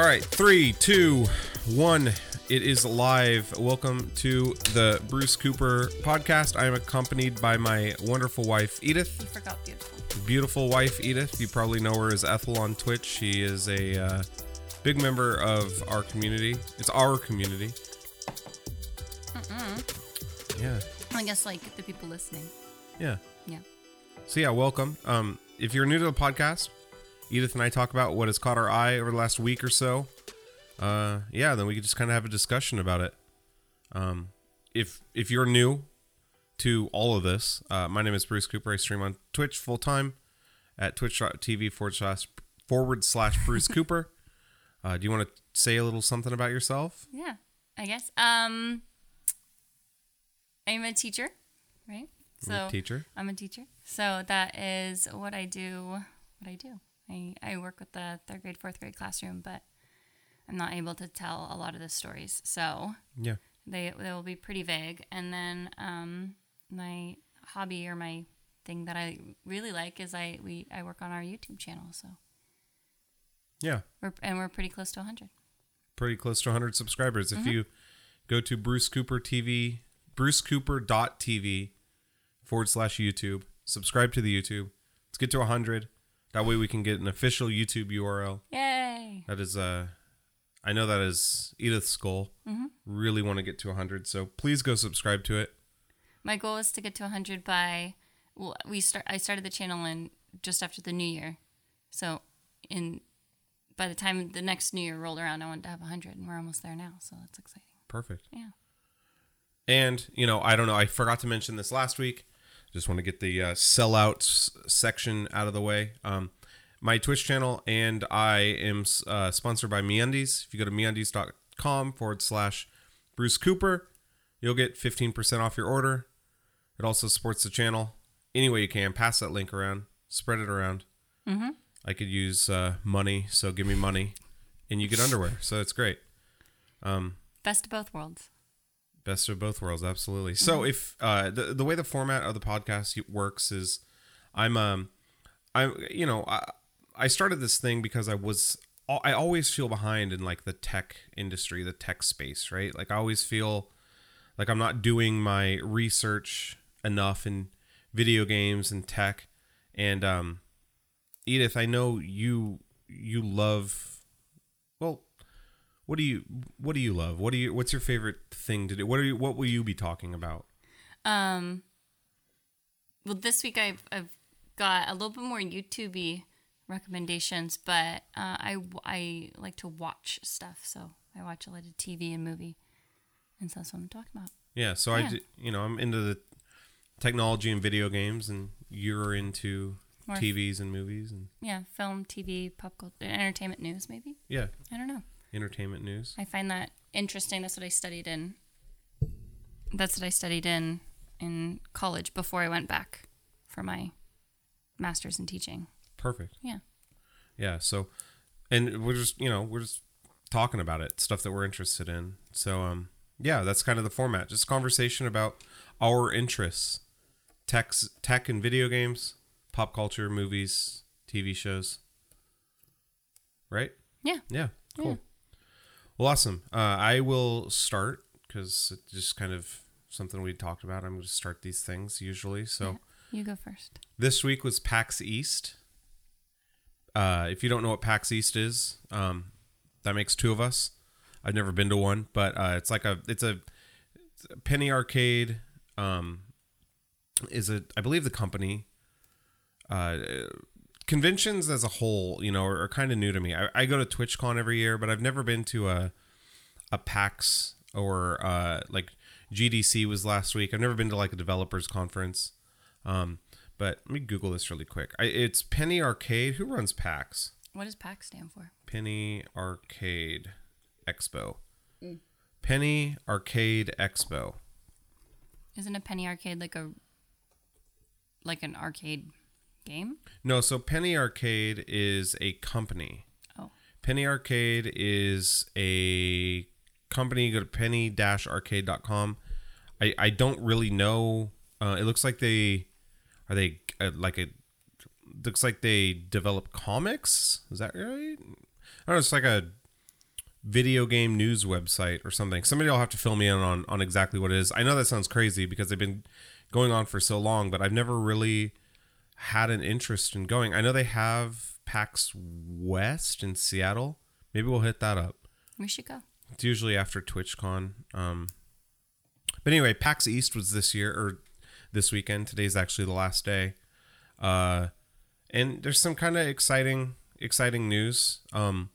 All right, three, two, one. It is live. Welcome to the Bruce Cooper podcast. I am accompanied by my wonderful wife, Edith. You forgot beautiful. Beautiful wife, Edith. You probably know her as Ethel on Twitch. She is a uh, big member of our community. It's our community. Yeah, I guess like the people listening. yeah. Yeah. So yeah, welcome. Um, if you're new to the podcast, Edith and I talk about what has caught our eye over the last week or so. Uh, yeah, then we could just kind of have a discussion about it. Um, if if you're new to all of this, uh, my name is Bruce Cooper. I stream on Twitch full time at twitch.tv forward slash forward slash Bruce Cooper. Uh, do you want to say a little something about yourself? Yeah. I guess. Um I'm a teacher, right? So teacher. I'm a teacher. So that is what I do. What I do. I, I work with the third grade, fourth grade classroom, but I'm not able to tell a lot of the stories. So Yeah. they they will be pretty vague. And then um, my hobby or my thing that I really like is I we I work on our YouTube channel. So Yeah. we're and we're pretty close to 100. pretty close to 100 subscribers. Mm-hmm. If you go to Bruce Cooper TV, brucecooper.tv forward slash YouTube, subscribe to the YouTube. Let's get to 100. That way we can get an official YouTube URL. Yay! That is, uh, I know that is Edith's goal. Mm-hmm. Really want to get to 100. So please go subscribe to it. My goal is to get to 100 by well, we start. I started the channel in just after the new year, so in by the time the next new year rolled around, I wanted to have 100, and we're almost there now. So that's exciting. Perfect. Yeah. And, you know, I don't know. I forgot to mention this last week. Just want to get the uh, sellouts section out of the way. Um, my Twitch channel and I am uh, sponsored by MeUndies. If you go to MeUndies.com forward slash Bruce Cooper, you'll get 15% off your order. It also supports the channel any way you can. Pass that link around, spread it around. Mm-hmm. I could use uh, money, so give me money, and you get underwear. So it's great. Um, Best of both worlds. Best of both worlds, absolutely. So if uh, the the way the format of the podcast works is, I'm um, I you know I I started this thing because I was I always feel behind in like the tech industry, the tech space, right? Like I always feel like I'm not doing my research enough in video games and tech. And um, Edith, I know you you love what do you what do you love? What do you what's your favorite thing to do? What are you what will you be talking about? Um. Well, this week I've I've got a little bit more YouTubey recommendations, but uh, I I like to watch stuff, so I watch a lot of TV and movie, and so that's what I'm talking about. Yeah, so I Yeah. d- you know, I'm into the technology and video games and you're into More TVs and movies and Yeah, film, TV, pop culture, entertainment news, maybe. yeah, I don't know. Entertainment news. I find that interesting. That's what I studied in. That's what I studied in in college before I went back for my master's in teaching. Perfect. Yeah. Yeah, so and we're just, you know, we're just talking about it, stuff that we're interested in. So um yeah, that's kind of the format. Just conversation about our interests. Tech tech and video games, pop culture, movies, TV shows. Right? Yeah. Yeah, cool. Yeah. Well, awesome. Uh, I will start because it's just kind of something we talked about. I'm going to start these things usually. So You go first. this week was PAX East. Uh, if you don't know what PAX East is, um, that makes two of us. I've never been to one, but uh, it's like a it's a, it's a penny arcade. Um, is it? I believe the company. Uh, conventions as a whole, you know, are, are kind of new to me. I, I go to TwitchCon every year, but I've never been to a a PAX or uh, like GDC was last week. I've never been to like a developers conference. Um, but let me Google this really quick. I, it's Penny Arcade. Who runs PAX? What does PAX stand for? Penny Arcade Expo. Penny Arcade Expo. Isn't a penny arcade like a like an arcade game? No, so Penny Arcade is a company. Oh. Penny Arcade is a company. Go to penny-arcade.com. I, I don't really know. Uh, it looks like they are they uh, like a looks like they develop comics. Is that right? I don't know. It's like a video game news website or something. Somebody will have to fill me in on on exactly what it is. I know that sounds crazy because they've been going on for so long, but I've never really had an interest in going. I know they have PAX West in Seattle. Maybe we'll hit that up. We should go. It's usually after TwitchCon. Um, but anyway, PAX East was this year or this weekend. Today's actually the last day. Uh, and there's some kind of exciting, exciting news. Um,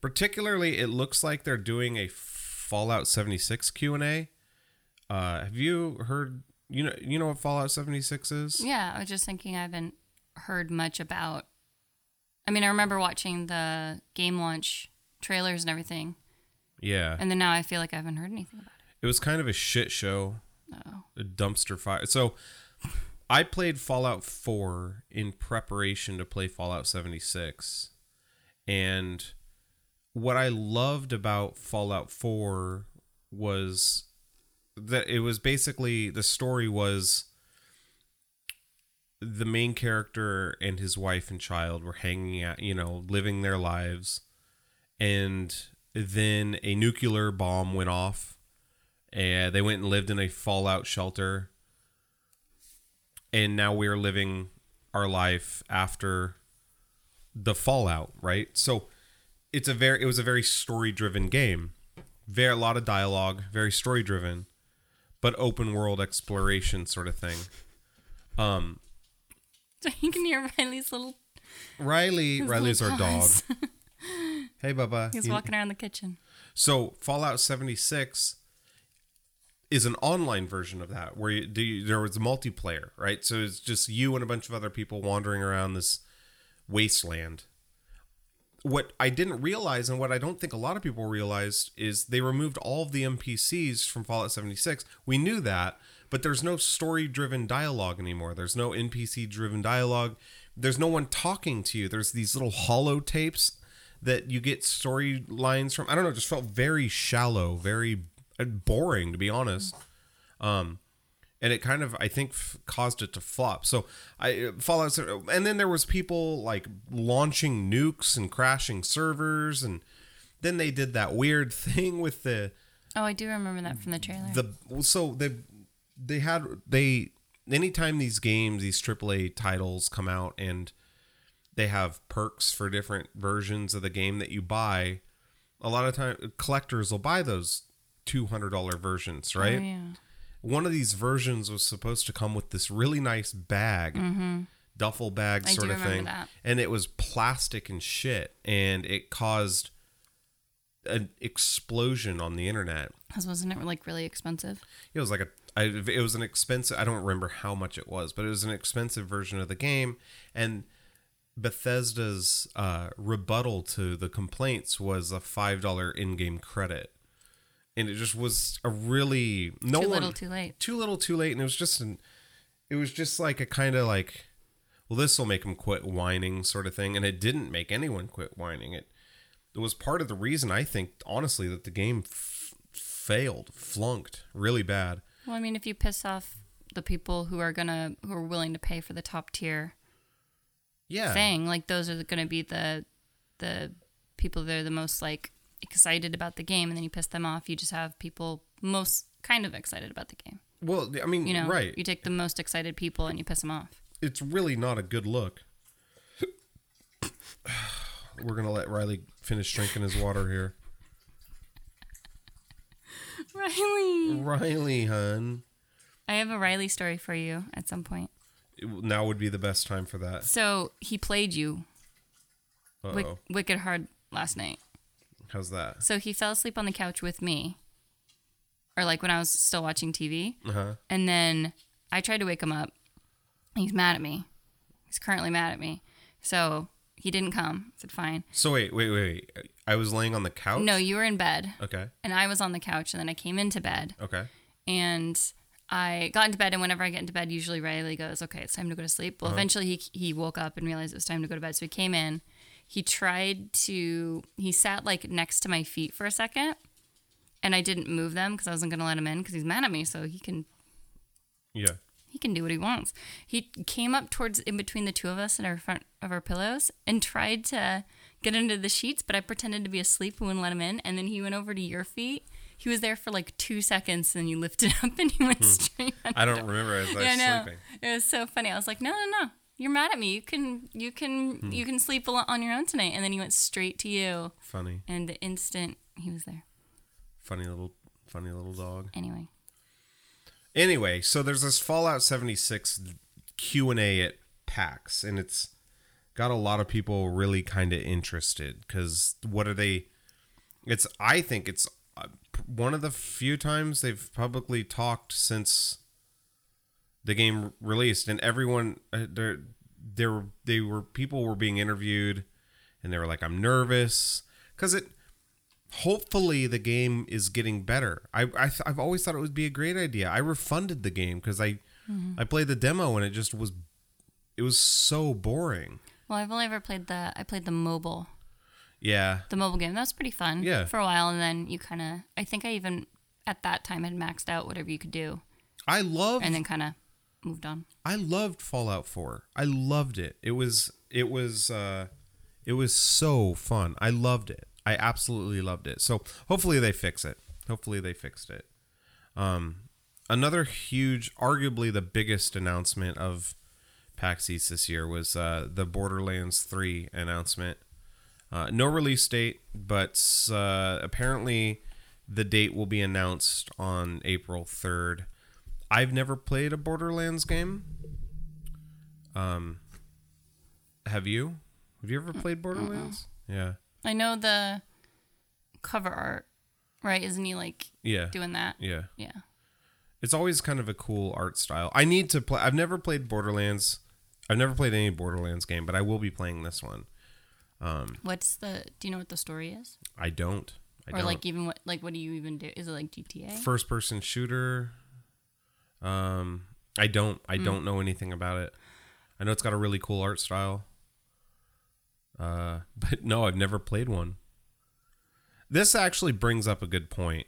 particularly, it looks like they're doing a Fallout 76 Q and A. Uh, have you heard? You know, you know what Fallout 76 is? Yeah, I was just thinking I haven't heard much about. I mean, I remember watching the game launch trailers and everything, Yeah, and then now I feel like I haven't heard anything about it It was kind of a shit show. Oh, a dumpster fire. So I played Fallout 4 in preparation to play Fallout 76. And what I loved about Fallout 4 was that it was basically the story was the main character and his wife and child were hanging out, you know, living their lives. And then a nuclear bomb went off. And they went and lived in a fallout shelter. And now we're living our life after the fallout right? So it's a very it was a very story driven game. Very a lot of dialogue very story driven but open world exploration sort of thing um so you can hear Riley's little. riley riley's our little dog hey bubba He's You- walking around the kitchen. So Fallout 76 is an online version of that where you, do you, there was multiplayer, right? So it's just you and a bunch of other people wandering around this wasteland. What I didn't realize and what I don't think a lot of people realized is they removed all of the NPCs from Fallout 76. We knew that, but there's no story-driven dialogue anymore. There's no NPC-driven dialogue. There's no one talking to you. There's these little holotapes that you get storylines from. I don't know, it just felt very shallow, very uh, boring to be honest. Um and it kind of I think f- caused it to flop. So I Fallout and then there was people like launching nukes and crashing servers and then they did that weird thing with the Oh, I do remember that from the trailer. the so they they had they anytime these games these AAA titles come out and they have perks for different versions of the game that you buy a lot of time collectors will buy those $200 versions oh, right Oh, yeah. One of these versions was supposed to come with this really nice bag duffel bag Mm-hmm. Sort of thing that. and it was plastic and shit and it caused an explosion on the internet Because wasn't it like really expensive? it was like a I, it was an expensive i don't remember how much it was but it was an expensive version of the game and bethesda's uh, rebuttal to the complaints was a five dollar in-game credit and it just was a really no too one little, too late. too little too late and it was just an it was just like a kind of like well this will make them quit whining sort of thing and it didn't make anyone quit whining. It it was part of the reason i think honestly that the game f- failed flunked really bad. Well, I mean, if you piss off the people who are gonna who are willing to pay for the top tier yeah. thing, like those are going to be the the people that are the most like excited about the game, and then you piss them off, you just have people most kind of excited about the game. well i mean You know, right You take the most excited people and you piss them off. it's really not a good look we're gonna let riley finish drinking his water here Riley, riley hun I have a Riley story for you at some point. now would be the best time for that So he played you wick- wicked hard last night. How's that So he fell asleep on the couch with me, or like when I was still watching TV. uh-huh And then I tried to wake him up. He's mad at me. He's currently mad at me. So he didn't come. I said, fine. So wait, wait, wait, wait. I was laying on the couch. No, you were in bed. Okay. And I was on the couch. And then I came into bed. Okay. And I got into bed. And whenever I get into bed, usually Riley goes, okay, it's time to go to sleep. Well, eventually he, he woke up and realized it was time to go to bed. So he came in. He tried to, he sat like next to my feet for a second. And I didn't move them because I wasn't going to let him in because he's mad at me. So he can Yeah. he can do what he wants. He came up towards in between the two of us in our front of our pillows and tried to get into the sheets, but I pretended to be asleep and wouldn't let him in. And then he went over to your feet. He was there for like two seconds, and you lifted up, and he went hmm. straight. On I don't remember as I was yeah, no, sleeping. it was so funny. I was like, no, no, no, you're mad at me. You can, you can, Hmm. you can sleep a lot on your own tonight. And then he went straight to you, Funny, and the instant he was there. funny little, funny little dog. Anyway, Anyway, so there's this Fallout 76 Q and A at PAX, and it's got a lot of people really kind of interested because what are they? It's I think it's uh, one of the few times they've publicly talked since the game released, and everyone uh, there there they were people were being interviewed, and they were like, "I'm nervous," because it hopefully the game is getting better. I, I th- I've always thought it would be a great idea. I refunded the game because I I played the demo and it just was it was so boring. well, I've only ever played the, I played the mobile, Yeah, the mobile game. That was pretty fun. Yeah. For a while, and then you kind of, I think I even at that time had maxed out whatever you could do, I love and then kind of moved on. I loved Fallout 4. I loved it. It was it was uh it was so fun. I loved it. I absolutely loved it. So hopefully they fix it. Hopefully they fixed it. Um another huge arguably the biggest announcement of PAX East this year was uh the Borderlands 3 announcement. Uh, no release date, but uh, apparently the date will be announced on April 3rd. I've never played a Borderlands game. Um, have you? Have you ever played Borderlands? Yeah, I know the cover art, right? Isn't he like yeah, doing that? yeah. Yeah. It's always kind of a cool art style. I need to play. I've never played Borderlands. I've never played any Borderlands game, but I will be playing this one. What's the? Do you know what the story is? I don't. I or don't. like even what? Like what do you even do? Is it like GTA? first person shooter. Um, I don't. I don't know anything about it. I know it's got a really cool art style. Uh, but no, I've never played one. This actually brings up a good point.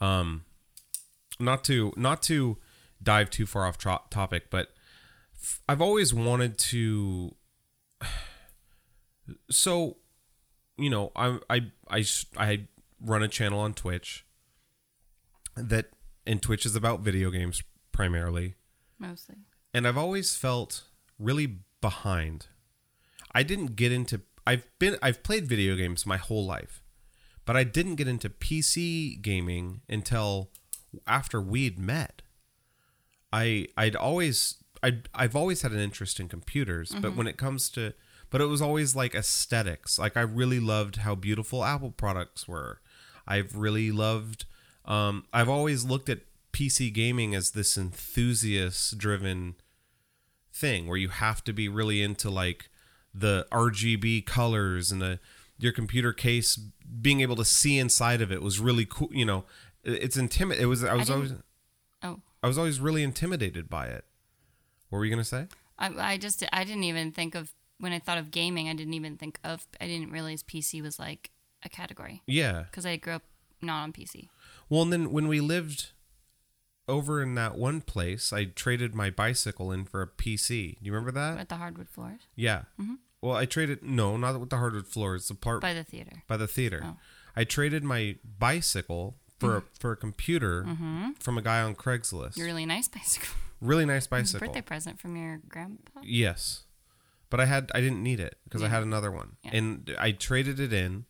Um, not to not to dive too far off tro- topic, but f- I've always wanted to. So, you know, I I I I run a channel on Twitch that and Twitch is about video games primarily. Mostly. And I've always felt really behind. I didn't get into I've been I've played video games my whole life. But I didn't get into PC gaming until after we'd met. I I'd always I I've always had an interest in computers, but when it comes to but it was always like aesthetics. Like I really loved how beautiful Apple products were. I've really loved um I've always looked at PC gaming as this enthusiast driven thing where you have to be really into like the RGB colors and the your computer case being able to see inside of it was really cool, you know. It's intimate. It was I was didn't- always Oh, I was always really intimidated by it. What were you gonna say? I, I just I didn't even think of when I thought of gaming. I didn't even think of. I didn't realize PC was like a category Yeah. because I grew up not on PC. Well, and then when we lived over in that one place, I traded my bicycle in for a PC. Do you remember that? At the hardwood floors Yeah. Mm-hmm. Well, I traded no, not with the hardwood floors. The part by the theater. by the theater. Oh. I traded my bicycle for a, mm-hmm. for a computer mm-hmm. from a guy on Craigslist. Really nice bicycle. really nice bicycle. Birthday present from your grandpa. Yes, but I had I didn't need it because I had another one, Yeah. and I traded it in.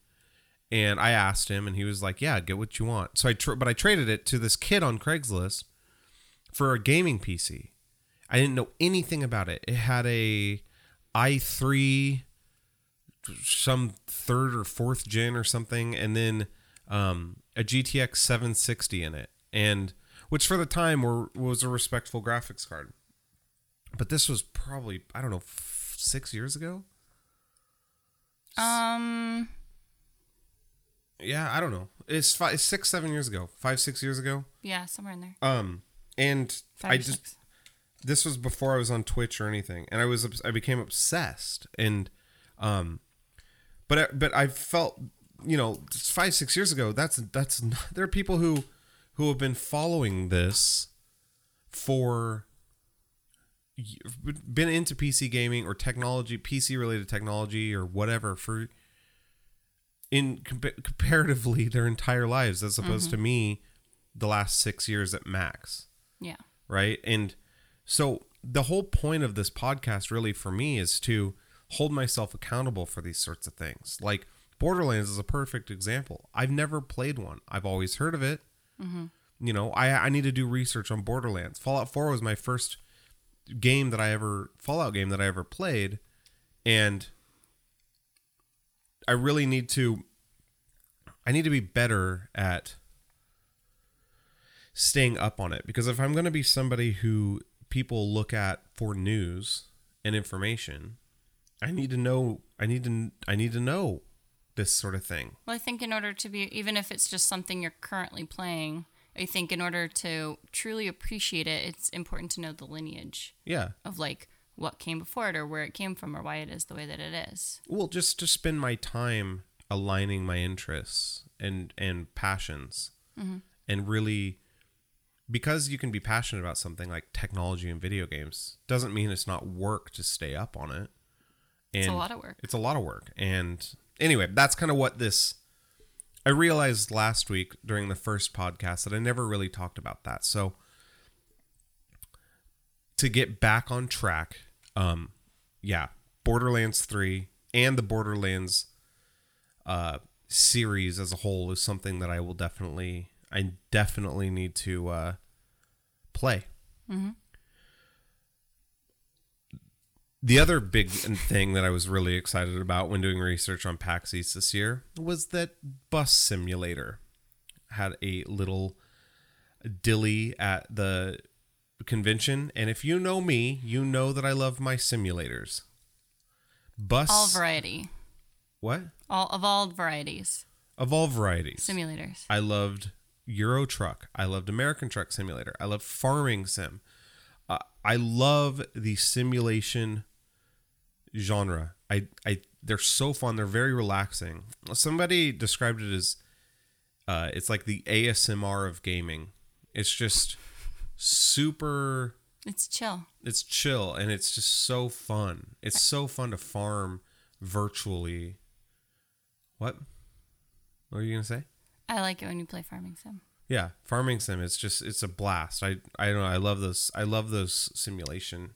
And I asked him, and he was like, "Yeah, get what you want." So I, tr- but I traded it to this kid on Craigslist for a gaming PC. I didn't know anything about it. It had a i3, some third or fourth gen or something, and then um, a GTX 760 in it, and which for the time were was a respectful graphics card. But this was probably I don't know f- six years ago. Um, Yeah, I don't know. It's five, six, seven years ago, five, six years ago. yeah, somewhere in there. Um, and Five I just six. this was before I was on Twitch or anything, and I was I became obsessed, and um, but I, but I felt you know five six years ago. That's that's not, there are people who who have been following this for been into PC gaming or technology, PC related technology or whatever for in compa- comparatively their entire lives as opposed to mm-hmm. me the last 6 years at max Yeah. right? And so the whole point of this podcast really for me is to hold myself accountable for these sorts of things. Like Borderlands is a perfect example. I've never played one. I've always heard of it. Mm-hmm. You know, I I need to do research on Borderlands. Fallout 4 was my first game that I ever Fallout game that I ever played and I really need to I need to be better at staying up on it because if I'm going to be somebody who people look at for news and information, I need to know I need to I need to know this sort of thing. Well, I think in order to be, even if it's just something you're currently playing, I think in order to truly appreciate it, it's important to know the lineage Yeah. of like what came before it or where it came from or why it is the way that it is. Well, just to spend my time aligning my interests and and passions, mm-hmm. and really, because you can be passionate about something like technology and video games, doesn't mean it's not work to stay up on it. And It's a lot of work. It's a lot of work. And anyway, that's kind of what this. I realized last week during the first podcast that I never really talked about that. So to get back on track, um, yeah, Borderlands 3 and the Borderlands uh, series as a whole is something that I will definitely, I definitely need to uh, play. The other big thing that I was really excited about when doing research on PAX East this year was that Bus Simulator had a little dilly at the convention. And if you know me, you know that I love my simulators. Bus. All variety, what? all of all varieties, Of all varieties. simulators. I loved Euro Truck. I loved American Truck Simulator. I loved Farming Sim. Uh, I love the simulation genre. I, I, they're so fun. They're very relaxing. Somebody described it as, uh, it's like the ASMR of gaming. It's just super It's chill. it's chill and it's just so fun. It's so fun to farm virtually. What? What are you gonna say? I like it when you play farming sim. Yeah, farming sim. It's just it's a blast. I I don't know. I love those. I love those simulation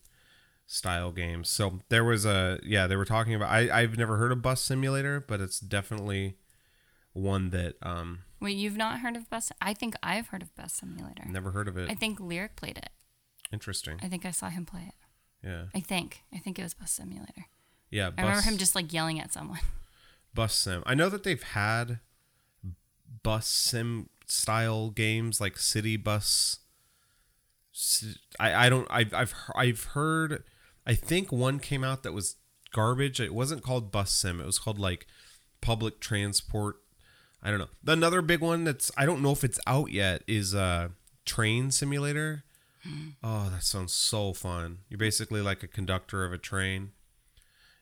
style games. So there was a yeah. They were talking about. I I've never heard of Bus Simulator, but it's definitely one that um Wait, you've not heard of Bus? I think I've heard of Bus Simulator. never heard of it. I think Lyric played it. Interesting. I think I saw him play it. Yeah. I think. I think it was Bus Simulator. Yeah. I remember him just like yelling at someone. bus sim. I know that they've had bus sim style games like City Bus. I I don't I've I've I've heard. I think one came out that was garbage. It wasn't called Bus Sim. It was called like Public Transport. I don't know. Another big one that's I don't know if it's out yet is uh Train Simulator. Oh, that sounds so fun. You're basically like a conductor of a train.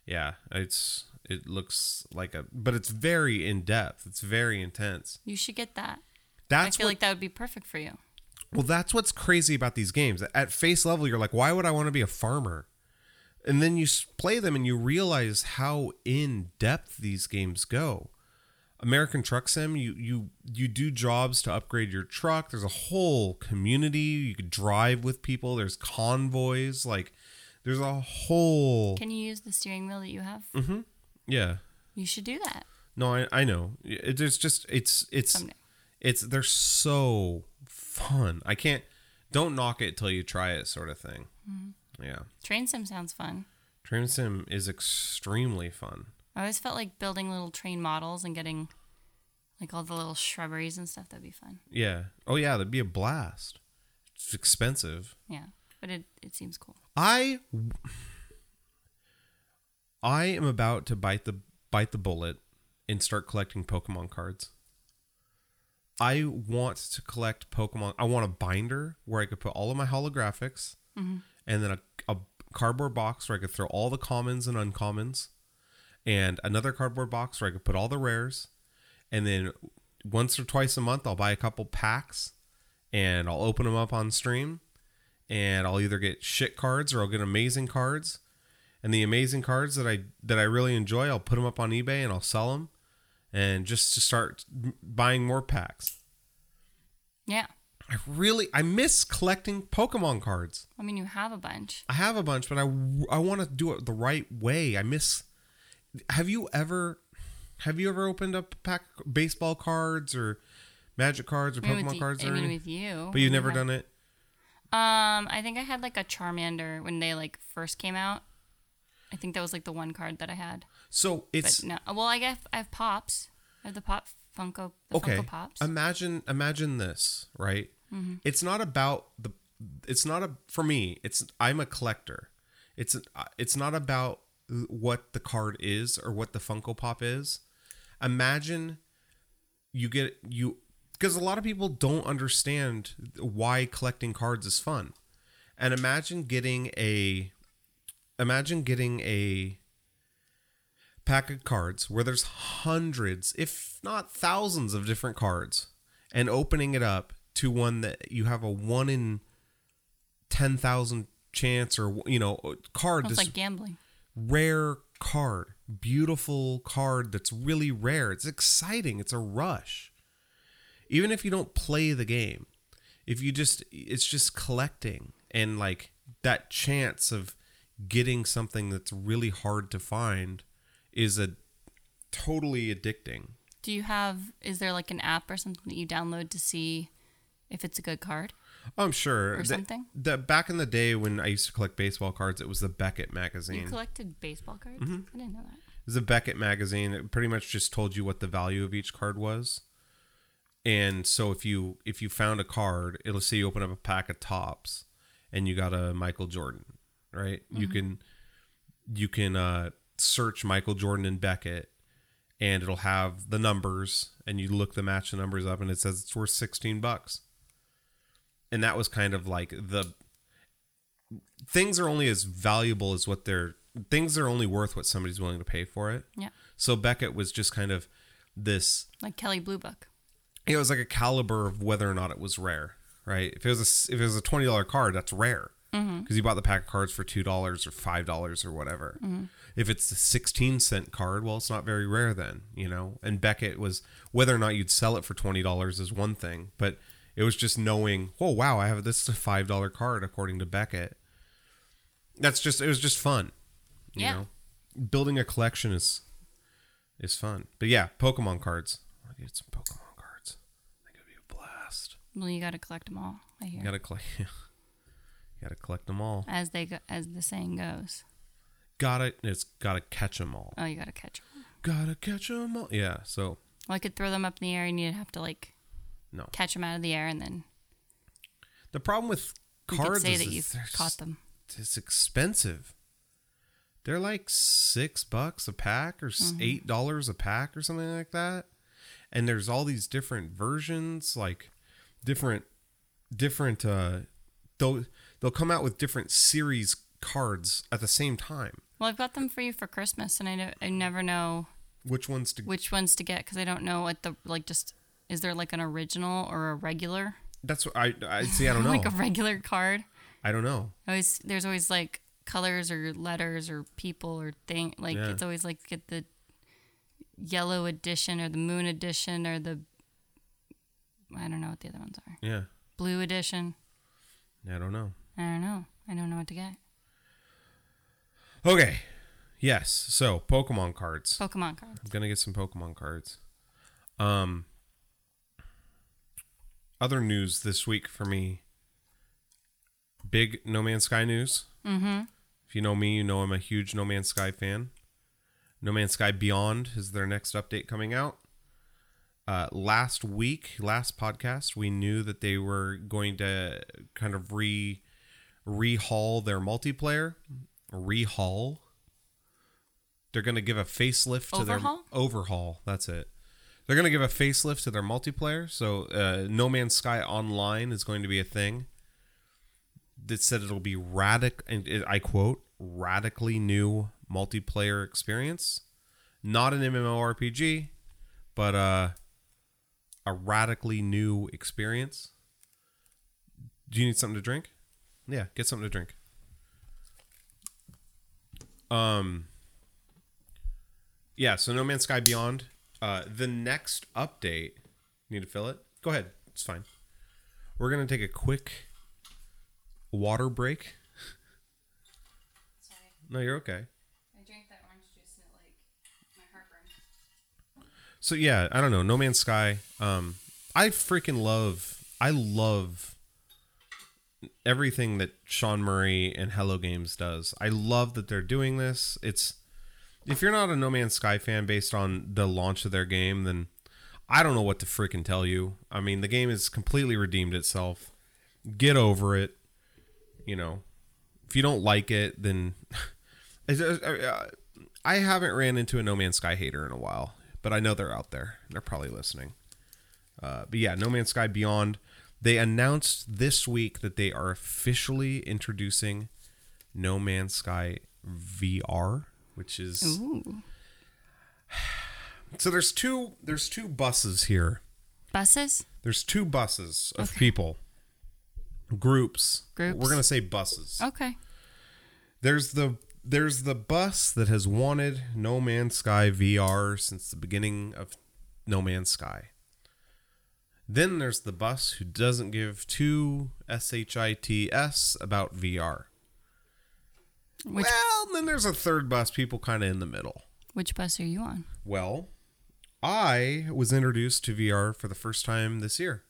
Yeah, it's it looks like a but it's very in depth. It's very intense. You should get that. That's I feel what, like that would be perfect for you. well that's what's crazy about these games. At face level you're like why would I want to be a farmer? And then you play them and you realize how in depth these games go. American Truck Sim, you you you do jobs to upgrade your truck. There's a whole community. You could drive with people. There's convoys. Like there's a whole Can you use the steering wheel that you have? Mm-hmm. Yeah. You should do that No, I, I know. It, it's just it's it's someday. it's they're so fun. I can't don't knock it till you try it, sort of thing. Yeah, Train sim sounds fun. Train Sim is extremely fun. I always felt like building little train models and getting like all the little shrubberies and stuff. That'd be fun. Yeah. Oh yeah, that'd be a blast. It's expensive. Yeah, but it it seems cool. I I am about to bite the bite the bullet and start collecting Pokemon cards. I want to collect Pokemon. I want a binder where I could put all of my holographics, mm-hmm. and then a, a cardboard box where I could throw all the commons and uncommons, and another cardboard box where I could put all the rares, and then once or twice a month I'll buy a couple packs, and I'll open them up on stream, and I'll either get shit cards or I'll get amazing cards. And the amazing cards that I that I really enjoy, I'll put them up on eBay and I'll sell them. and just to start buying more packs. Yeah. I really I miss collecting Pokemon cards. I mean, you have a bunch. I have a bunch, but I I want to do it the right way. I miss. Have you ever have you ever opened up a pack of baseball cards or magic cards or I mean, Pokemon with cards I or mean, anything? with you. But you've never done it. Um, I think I had like a Charmander when they like first came out. I think that was like the one card that I had. So But it's no, well, I guess I have pops. I have the pop Funko. The okay. Funko Pops. Imagine imagine this, right? Mm-hmm. It's not about the. It's not a for me. It's I'm a collector. It's it's not about what the card is or what the Funko Pop is. Imagine you get you because a lot of people don't understand why collecting cards is fun. And imagine getting a imagine getting a pack of cards where there's hundreds, if not thousands of different cards and opening it up to one that you have a 1 in 10,000 chance or you know card it's this like gambling. Rare card, beautiful card that's really rare. It's exciting. It's a rush. Even if you don't play the game, if you just it's just collecting and like that chance of getting something that's really hard to find is a totally addicting. Do you have? Is there like an app or something that you download to see if it's a good card? I'm sure. Or The- something? The, back in the day when I used to collect baseball cards, it was the Beckett magazine. You collected baseball cards. Mm-hmm. I didn't know that. It was a Beckett magazine. It pretty much just told you what the value of each card was. And so if you if you found a card, it'll say you open up a pack of Topps and you got a Michael Jordan, right? You can you can uh, search Michael Jordan and Beckett and it'll have the numbers and you look the match the numbers up and it says it's worth 16 bucks. And that was kind of like the things are only as valuable as what they're things are only worth what somebody's willing to pay for it. Yeah, So Beckett was just kind of this like Kelley Blue Book. it was like a caliber of whether or not it was rare, right? If it was a if it was a twenty dollar card, that's rare mm-hmm. because you bought the pack of cards for two dollars or five dollars or whatever. Mm-hmm. If it's a sixteen cent card, well, it's not very rare then, you know. And Beckett was whether or not you'd sell it for twenty dollars is one thing, but it was just knowing, oh wow, I have this is a five dollar card according to Beckett. That's just it was just fun, you Yeah. know. Building a collection is is fun, but yeah, Pokemon cards. I get some Pokemon cards. I think it'd be a blast. Well, you got to collect them all. I hear. You gotta collect. you gotta collect them all. as they go, as the saying goes. Gotta. It's gotta catch them all. Oh, you got to catch them. Gotta catch them all. Yeah. So Well, I could throw them up in the air, and you'd have to like no. catch them out of the air, and then The problem with you cards could say is that you've caught them. It's expensive. They're like six bucks a pack or Mm-hmm. eight dollars a pack or something like that. And there's all these different versions, like different, different. uh They'll they'll come out with different series cards at the same time. Well, I've got them for you for Christmas, and I I never know Which ones to which ones to get because I don't know what the like. Just is there like an original or a regular? That's what I I see. I don't know. like a regular card. I don't know. Always there's always like colors or letters or people or thing. Like Yeah. it's always like get the yellow edition or the moon edition or the I don't know what the other ones are. Yeah, Blue edition. I don't know. I don't know. I don't know what to get. Okay. Yes. So Pokemon cards. Pokemon cards. I'm gonna get some Pokemon cards. Um. Other news this week for me. Big No Man's Sky news. Mm-hmm. If you know me, you know I'm a huge No Man's Sky fan. No Man's Sky Beyond is their next update coming out. Uh, last week, last podcast, we knew that they were going to kind of re rehaul their multiplayer. Rehaul. They're going to give a facelift to their overhaul. That's it. They're going to give a facelift to their multiplayer. So, uh, No Man's Sky Online is going to be a thing that said it'll be radic and it- I quote radically new multiplayer experience. Not an MMORPG, but uh, a radically new experience. Do you need something to drink? Yeah, get something to drink. Um yeah, so No Man's Sky Beyond Uh, the next update. Need to fill it? Go ahead. It's fine. We're gonna take a quick water break. Sorry, No, you're okay. I drank that orange juice and it like my heartburn. So yeah, I don't know. No Man's Sky. Um, I freaking love. I love everything that Sean Murray and Hello Games does. I love that they're doing this. It's if you're not a No Man's Sky fan based on the launch of their game, then I don't know what to freaking tell you. I mean, the game has completely redeemed itself. Get over it. You know, if you don't like it, then I haven't ran into a No Man's Sky hater in a while, but I know they're out there. They're probably listening. Uh, but yeah, No Man's Sky Beyond. They announced this week that they are officially introducing No Man's Sky VR, which is Ooh. so there's two there's two buses here. Buses? There's two buses of people, groups. Groups. We're gonna say buses. Okay. There's the there's the bus that has wanted No Man's Sky VR since the beginning of No Man's Sky. Then there's the bus who doesn't give two shits about VR. Which well, then there's a third bus, people kind of in the middle. which bus are you on? Well, I was introduced to VR for the first time this year.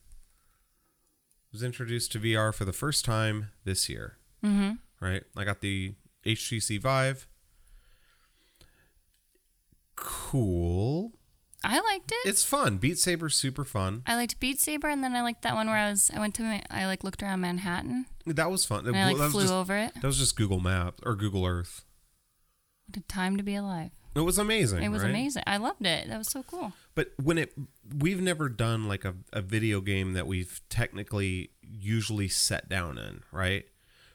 Was introduced to VR for the first time this year. Mm-hmm. Right? I got the HTC Vive. Cool. I liked it. It's fun. Beat Saber's super fun. I liked Beat Saber, and then I liked that one where I was. I went to. I like looked around Manhattan, That was fun. and I like that, was flew just, over it. that was just Google Maps or Google Earth. What a time to be alive! It was amazing. It was right? amazing. I loved it. That was so cool. But when it, we've never done like a, a video game that we've technically usually set down in, right?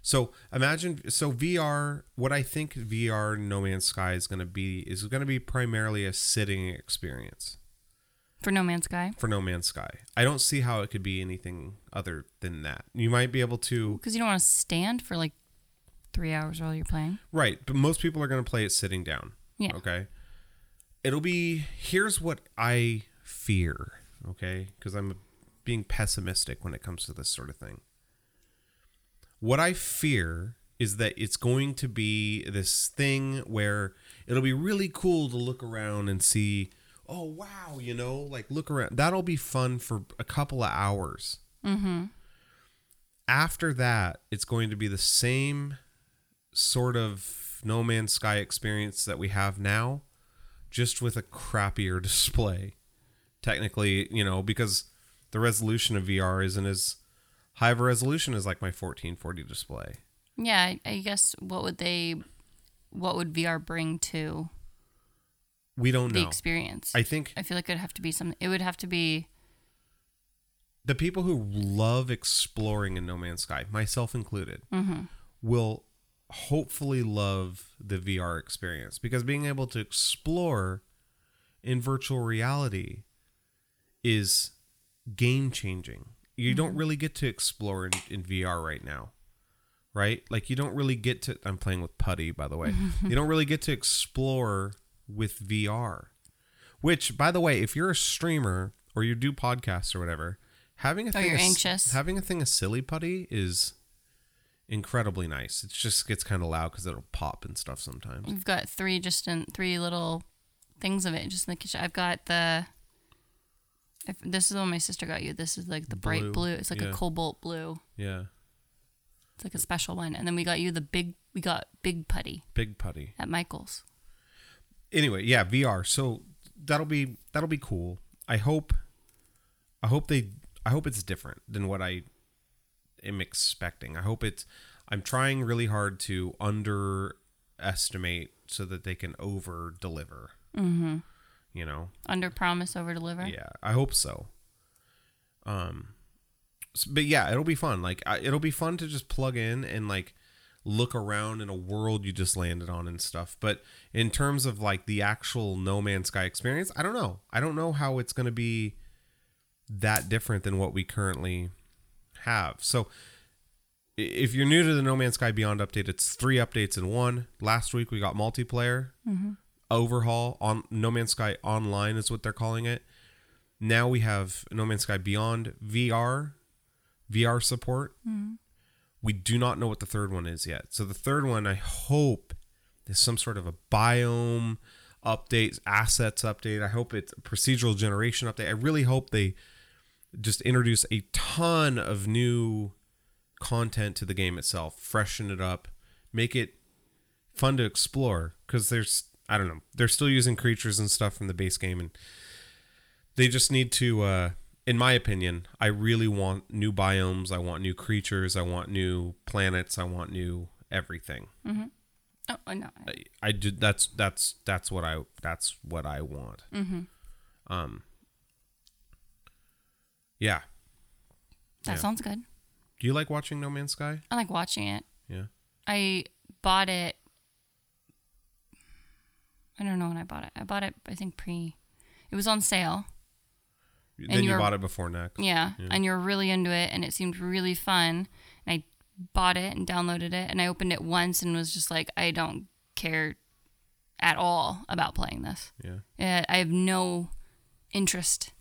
So imagine, so VR, what I think VR No Man's Sky is going to be is going to be primarily a sitting experience For No Man's Sky, for No Man's Sky. I don't see how it could be anything other than that. You might be able to, because you don't want to stand for like three hours while you're playing. right? But most people are going to play it sitting down. Yeah. Okay. It'll be here's what I fear, okay? Because I'm being pessimistic when it comes to this sort of thing. What I fear is that it's going to be this thing where it'll be really cool to look around and see, oh wow, you know, like look around. That'll be fun for a couple of hours. Mm-hmm. After that, it's going to be the same sort of No Man's Sky experience that we have now, just with a crappier display. Technically, you know, because the resolution of VR isn't as high of a resolution is like my 1440 display. Yeah, I, guess what would they, what would VR bring to We don't the know. experience? I think I feel like it'd have to be some. It would have to be. the people who love exploring in No Man's Sky, myself included, mm-hmm. will hopefully love the VR experience because being able to explore in virtual reality is game changing. You don't mm-hmm. really get to explore in, in VR right now. Right? Like you don't really get to I'm playing with putty by the way. you don't really get to explore with VR. Which by the way, if you're a streamer or you do podcasts or whatever, having a Oh, thing you're anxious? having a thing of silly putty is incredibly nice. It just gets kind of loud because it'll pop and stuff sometimes. We've got three just in three little things of it just in the kitchen. I've got the. If, this is one my sister got you. This is like the Blue, bright blue. It's like yeah. a cobalt blue. Yeah, It's like a special one. And then we got you the big. We got big putty big putty. at Michael's. Anyway, yeah, VR. So that'll be that'll be cool. I hope I hope they I hope it's different than what I am expecting. I hope it's I'm trying really hard to underestimate so that they can over deliver. Mm-hmm. You know, Under promise, over deliver. Yeah, I hope so. Um, but yeah, it'll be fun. Like, I, it'll be fun to just plug in and like look around in a world you just landed on and stuff. But in terms of like the actual No Man's Sky experience, I don't know. I don't know how it's going to be that different than what we currently have. So. If you're new to the No Man's Sky Beyond update, it's three updates in one. Last week we got multiplayer. Overhaul on No Man's Sky Online is what they're calling it. Now we have No Man's Sky Beyond VR, VR support. We do not know what the third one is yet. So the third one, I hope, is some sort of a biome update, assets update. I hope it's a procedural generation update. I really hope they just introduce a ton of new content to the game itself, freshen it up, make it fun to explore. Because there's, I don't know, they're still using creatures and stuff from the base game, and they just need to. Uh, in my opinion, I really want new biomes. I want new creatures. I want new planets. I want new everything. Oh, I know. I, I did. That's that's that's what I that's what I want. Mm-hmm. Um. Yeah. That Yeah. sounds good. Do you like watching No Man's Sky? I like watching it. Yeah. I bought it. I don't know when I bought it. I bought it, I think, pre. It was on sale. then you you're- bought it before next. Yeah, and you're really into it, and it seemed really fun. And I bought it and downloaded it, and I opened it once and was just like, I don't care at all about playing this. Yeah. Uh, I have no interest.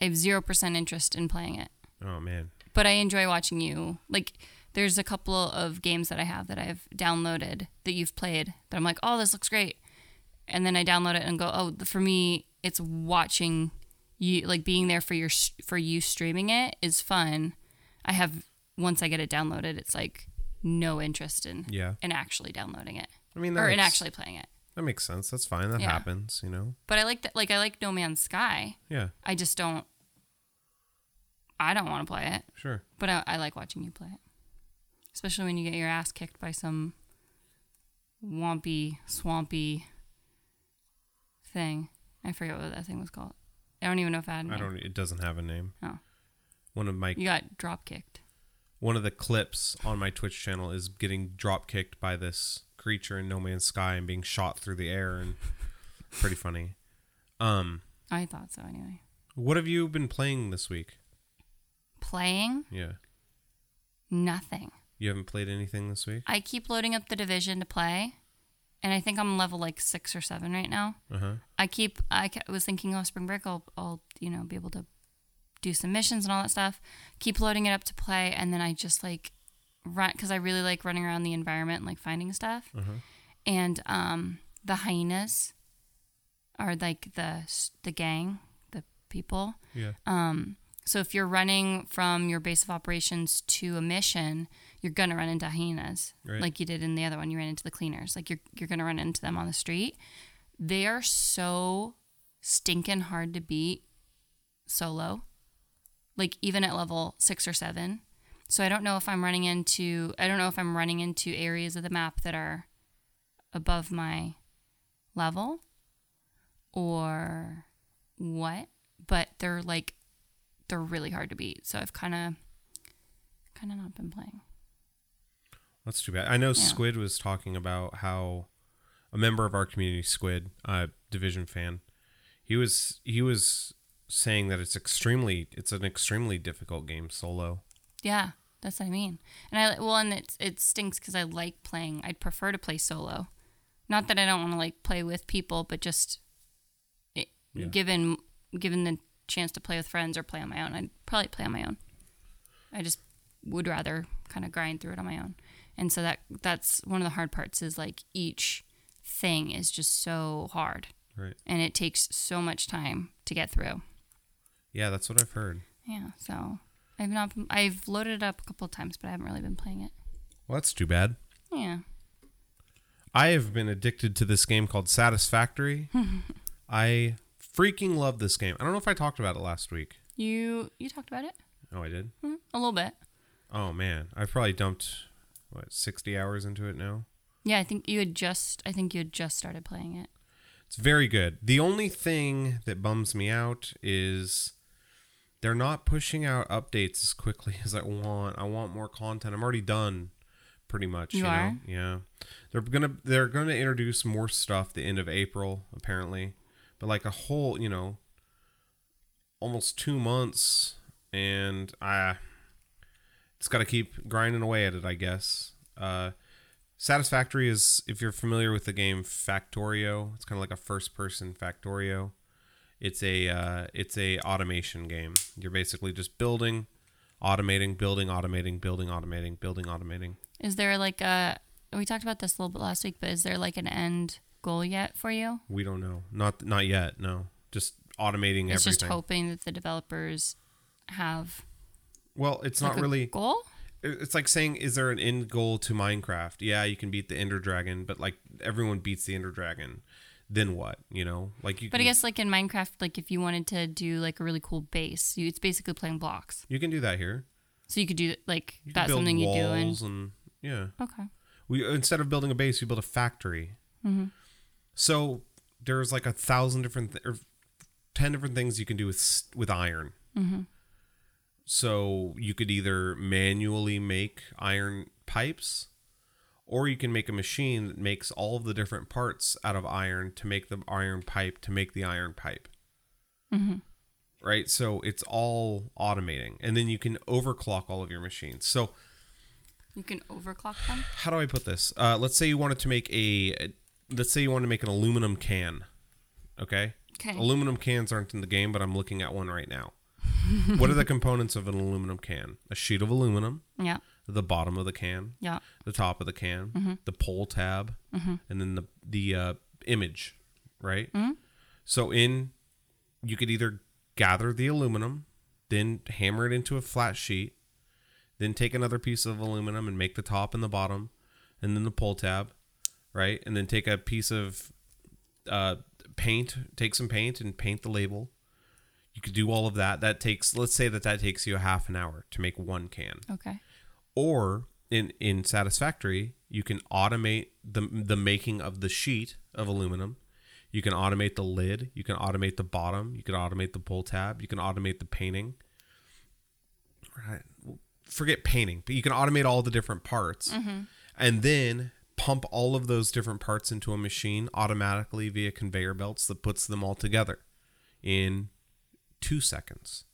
I have zero percent interest in playing it, Oh man. but I enjoy watching you. Like, there's a couple of games that I have that I've downloaded that you've played that I'm like, oh, this looks great, and then I download it and go, oh, for me, it's watching you, like being there for your for you streaming it is fun. I have once I get it downloaded, it's like no interest in Yeah. in actually downloading it I mean, or in actually playing it. that makes sense. That's fine. That Yeah. happens. You know. But I like that. Like I like No Man's Sky. Yeah. I just don't. I don't want to play it, Sure. but I, I like watching you play it, especially when you get your ass kicked by some wompy, swampy thing. I forget what that thing was called. I don't even know if I had. I don't. It doesn't have a name. Oh. One of my You got drop kicked. one of the clips on my Twitch channel is getting drop kicked by this creature in No Man's Sky and being shot through the air and pretty funny. Um, I thought so anyway. what have you been playing this week? Playing Yeah. nothing. You haven't played anything this week? I keep loading up the division to play, and I think I'm level like six or seven right now. Uh huh. I keep. I was thinking, oh, spring break, I'll, I'll, you know, be able to do some missions and all that stuff. Keep loading it up to play, and then I just like run because I really like running around the environment and like finding stuff. Uh-huh. And um, the hyenas are like the the gang, the people. Yeah. Um, so if you're running from your base of operations to a mission, you're gonna run into hyenas, Right. like you did in the other one. You ran into the cleaners, like you're you're gonna run into them on the street. They are so stinking hard to beat solo, like even at level six or seven. So I don't know if I'm running into I don't know if I'm running into areas of the map that are above my level or what, but they're like they're really hard to beat. So I've kind of kind of not been playing. That's too bad. I know Squid was talking about how a member of our community, Squid, uh, division fan, he was he was saying that it's extremely it's an extremely difficult game solo. Yeah, that's what I mean. And I well, and it it stinks because I like playing. I'd prefer to play solo. Not that I don't want to like play with people, but just it, Yeah. given given the chance to play with friends or play on my own, I'd probably play on my own. I just would rather kind of grind through it on my own. And so that that's one of the hard parts is like each thing is just so hard Right. and it takes so much time to get through. Yeah, that's what I've heard. Yeah, so I've not I've loaded it up a couple of times, but I haven't really been playing it. Well, that's too bad. Yeah. I have been addicted to this game called Satisfactory. I freaking love this game. I don't know if I talked about it last week. You you talked about it Oh, I did. Hmm, a little bit. Oh man, I've probably dumped what sixty hours into it now. Yeah, I think you had just I think you had just started playing it. It's very good. The only thing that bums me out is they're not pushing out updates as quickly as I want. I want more content. I'm already done pretty much, you, You know. Yeah. They're going to they're going to introduce more stuff the end of April apparently. But like a whole, you know, almost 2 months and I it's got to keep grinding away at it, I guess. Uh Satisfactory is if you're familiar with the game Factorio. It's kind of like a first-person Factorio. It's a uh, it's a automation game. You're basically just building, automating, building, automating, building, automating, building, automating. Is there like a? We talked about this a little bit last week, but is there like an end goal yet for you? We don't know. Not not yet. No. Just automating It's everything. just hoping that the developers have well, it's like not really. goal. It's like saying, is there an end goal to Minecraft? Yeah, you can beat the Ender Dragon, but like everyone beats the Ender Dragon. Then what? You know, like you. But I guess like in Minecraft, like if you wanted to do like a really cool base, you, it's basically playing blocks. you can do that here. So you could do like You that's something you do. And and yeah. okay, We instead of building a base, we build a factory. Mm-hmm. So there's like a thousand different th- or ten different things you can do with with iron. Mm-hmm. So you could either manually make iron pipes, or you can make a machine that makes all of the different parts out of iron to make the iron pipe to make the iron pipe. Mm-hmm. Right. So it's all automating, and then you can overclock all of your machines. So you can overclock them. how do I put this? Uh, let's say you wanted to make a, let's say you want to make an aluminum can. Okay. Okay. Aluminum cans aren't in the game, but I'm looking at one right now. what are the components of an aluminum can? A sheet of aluminum, Yeah. the bottom of the can, Yeah. the top of the can, Mm-hmm. the pull tab, and then the the uh, image, right? Mm-hmm. So in, you could either gather the aluminum, then hammer it into a flat sheet, then take another piece of aluminum and make the top and the bottom, and then the pull tab, right? And then take a piece of uh, paint, take some paint and paint the label. You could do all of that. That takes, let's say that that takes you a half an hour to make one can. Okay. or in in satisfactory you can automate the the making of the sheet of aluminum. You can automate the lid. You can automate the bottom. You can automate the pull tab. You can automate the painting. Right. Forget painting but you can automate all the different parts. Mm-hmm. And then pump all of those different parts into a machine automatically via conveyor belts that puts them all together in 2 seconds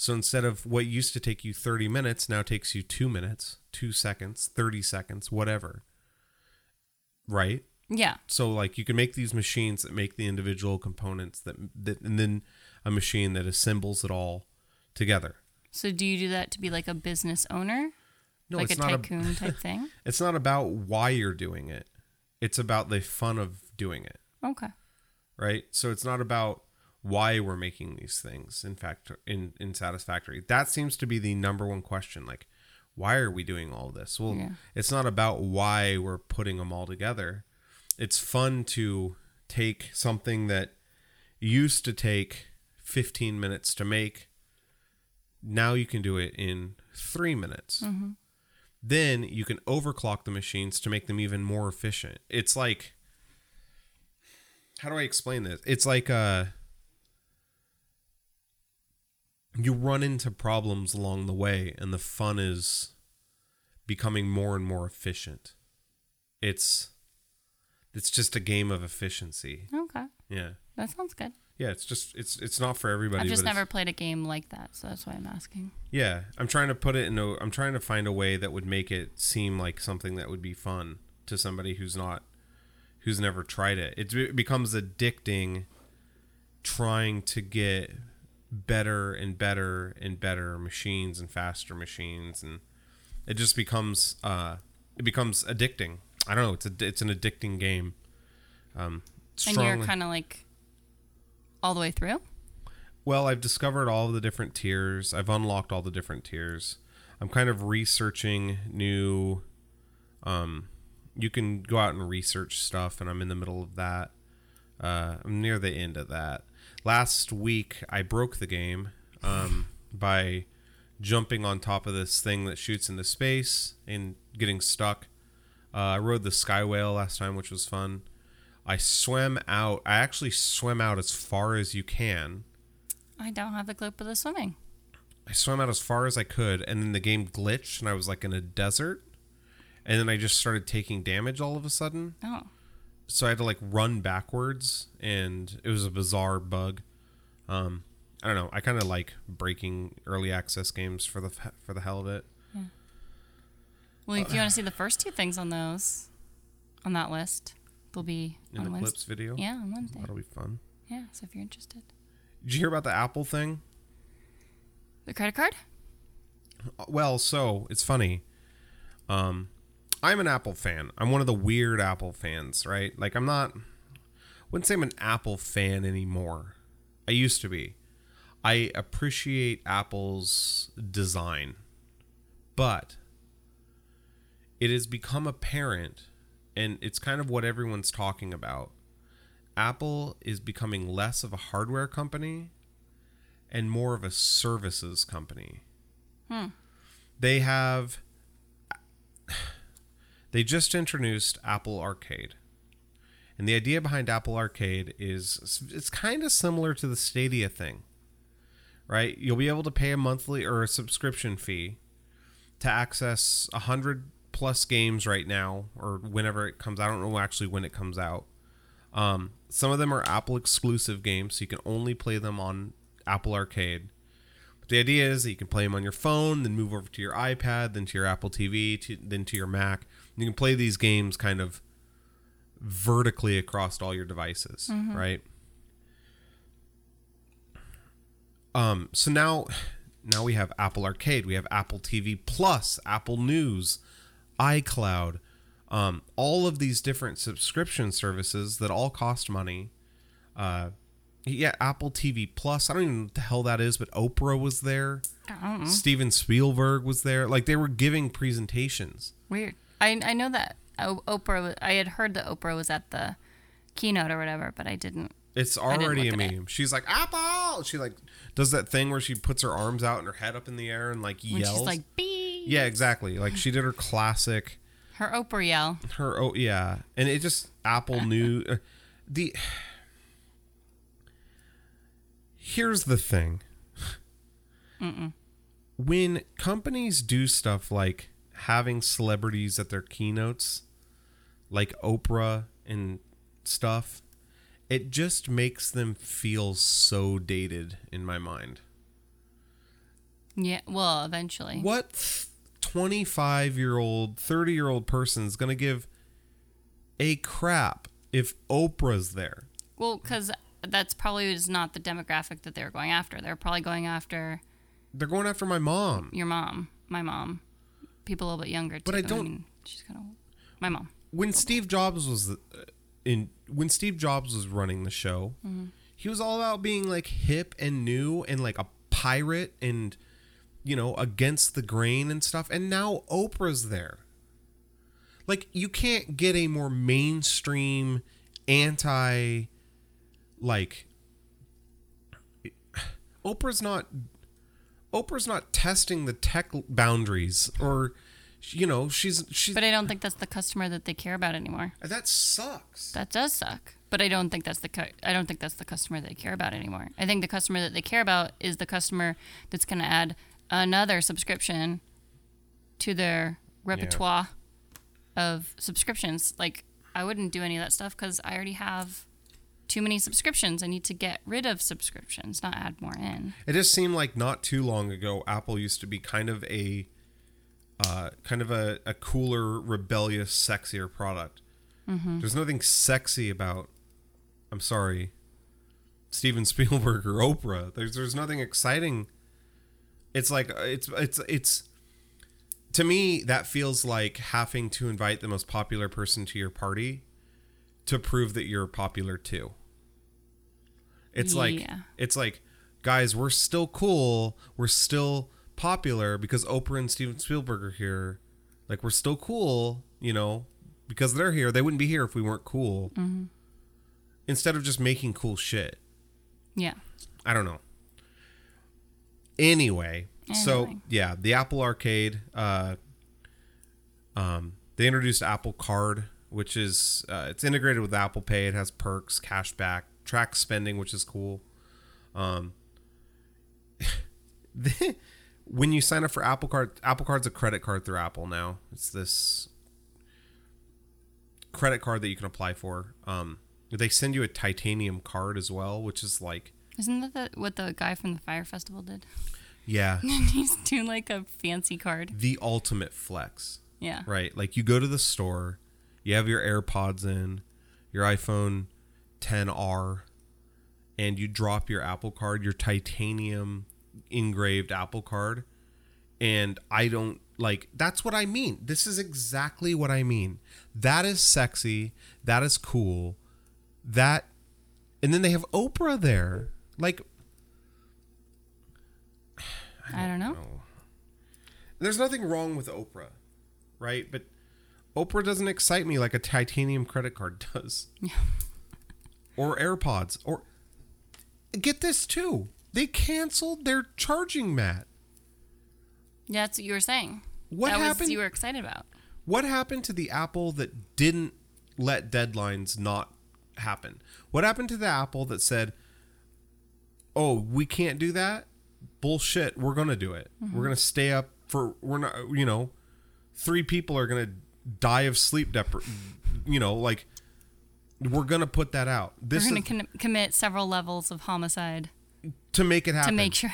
so instead of what used to take you 30 minutes, now takes you two minutes, two seconds, 30 seconds, whatever. Right? Yeah. So like you can make these machines that make the individual components that, that and then a machine that assembles it all together. So do you do that to be like a business owner, No, like a tycoon type thing? it's not about why you're doing it. It's about the fun of doing it, Okay. right? So it's not about why we're making these things in fact in in satisfactory. That seems to be the number one question like why are we doing all this? Well, Yeah. it's not about why we're putting them all together. It's fun to take something that used to take 15 minutes to make. Now you can do it in three minutes. Then you can overclock the machines to make them even more efficient. It's like, how do I explain this? It's like uh, you run into problems along the way, and the fun is becoming more and more efficient. It's it's just a game of efficiency. Okay. Yeah. That sounds good. Yeah, it's just it's it's not for everybody. I've just never played a game like that, so that's why I'm asking. Yeah, I'm trying to put it in a. I'm trying to find a way that would make it seem like something that would be fun to somebody who's not, who's never tried it. It, it becomes addicting, trying to get better and better and better machines and faster machines, and it just becomes uh, it becomes addicting. I don't know. It's a it's an addicting game. Um, And you're kind of like all the way through. Well, I've discovered all of the different tiers. I've unlocked all the different tiers. I'm kind of researching new. Um, you can go out and research stuff, and I'm in the middle of that. Uh, I'm near the end of that. Last week, I broke the game um, by jumping on top of this thing that shoots into space and getting stuck. Uh, I rode the Sky Whale last time, which was fun. I swam out. I actually swam out as far as you can. I don't have the clip of the swimming. I swam out as far as I could, and then the game glitched, and I was like in a desert. And then I just started taking damage all of a sudden. Oh, So I had to like run backwards, and it was a bizarre bug. Um, I don't know. I kind of like breaking early access games for the for the hell of it. Yeah. Well, if you want to see the first two things on those, on that list, they'll be In on the Wednesday. clips video. Yeah, on Wednesday. That'll be fun. Yeah, so if you're interested. Did you hear about the Apple thing? The credit card? Uh, Well, so it's funny. Um, I'm an Apple fan. I'm one of the weird Apple fans, right? Like I'm not. Wouldn't say I'm an Apple fan anymore. I used to be. I appreciate Apple's design, but it has become apparent, and it's kind of what everyone's talking about. Apple is becoming less of a hardware company and more of a services company. Hmm. They have they just introduced Apple Arcade. And the idea behind Apple Arcade is it's kind of similar to the Stadia thing. Right? You'll be able to pay a monthly or a subscription fee to access 100 plus games right now or whenever it comes. I don't know actually when it comes out. Um, some of them are Apple exclusive games, so you can only play them on Apple Arcade. The idea is that you can play them on your phone, then move over to your iPad, then to your Apple TV, to, then to your Mac. You can play these games kind of vertically across all your devices, right? Um, so now, now we have Apple Arcade, we have Apple TV Plus, Apple News, iCloud, um, all of these different subscription services that all cost money. Uh, yeah, Apple TV Plus. I don't even know what the hell that is, but Oprah was there. I don't know. Steven Spielberg was there. Like they were giving presentations. Weird. I I know that Oprah. I had heard that Oprah was at the keynote or whatever, but I didn't. It's didn't already a at it. meme. She's like Apple. She like does that thing where she puts her arms out and her head up in the air and like When yells. she's like, "Bee." yeah, exactly. Like she did her classic. Her Oprah yell. Her oh yeah, and it just Apple knew uh, the. Here's the thing. When companies do stuff like having celebrities at their keynotes, like Oprah and stuff, it just makes them feel so dated in my mind. Yeah. Well, eventually. What 25 year old, 30 year old person is going to give a crap if Oprah's there? Well, because that's probably is not the demographic that they're going after. They're probably going after They're going after my mom. your mom, my mom, people a little bit younger. Too. But I don't- mean, she's kind of old. My mom. When Steve Jobs was uh, in, when Steve Jobs was running the show, he was all about being like hip and new and like a pirate and you know against the grain and stuff. And now Oprah's there. Like you can't get a more mainstream anti like Oprah's not Oprah's not testing the tech boundaries or you know she's she's But I don't think that's the customer that they care about anymore. Uh, that sucks. That does suck. But I don't think that's the cu- I don't think that's the customer they care about anymore. I think the customer that they care about is the customer that's going to add another subscription to their repertoire of subscriptions. Like I wouldn't do any of that stuff cuz I already have too many subscriptions. I need to get rid of subscriptions, not add more in. It just seemed like not too long ago Apple used to be kind of a uh, kind of a, a cooler, rebellious, sexier product. There's nothing sexy about I'm sorry, Steven Spielberg or Oprah. There's there's nothing exciting. It's like it's it's it's to me that feels like having to invite the most popular person to your party to prove that you're popular too. It's like it's like guys, we're still cool, we're still popular because Oprah and Steven Spielberg are here. Like we're still cool, you know, because they're here. They wouldn't be here if we weren't cool. Instead of just making cool shit. Yeah. I don't know. Anyway, so yeah, the Apple Arcade. Uh, um, they introduced Apple Card, which is uh, it's integrated with Apple Pay. It has perks, cashback, track spending, which is cool. Um, when you sign up for Apple Card, Apple Card's a credit card through Apple now. It's this credit card that you can apply for. Um, they send you a titanium card as well, which is like Isn't that the, what the guy from the Fyre Festival did? yeah, He's doing like a fancy card. the ultimate flex. Yeah. right? Like you go to the store, you have your AirPods in, your iPhone 10R, and you drop your Apple card, your titanium engraved Apple card, and I don't like that's what I mean. This is exactly what I mean. That is sexy, that is cool. That and then they have Oprah there. Like I don't know. there's nothing wrong with Oprah, right? But Oprah doesn't excite me like a titanium credit card does. Or AirPods. Or get this too. They canceled their charging mat. Yeah, that's what you were saying. What that happened? Was, you were excited about. What happened to the Apple that didn't let deadlines not happen? What happened to the Apple that said, "Oh, we can't do that"? Bullshit. We're gonna do it. We're mm-hmm. gonna stay up for. We're not. You know, three people are gonna die of sleep depri You know, like we're gonna put that out. This We're going to con- commit several levels of homicide to make it happen. to make sure.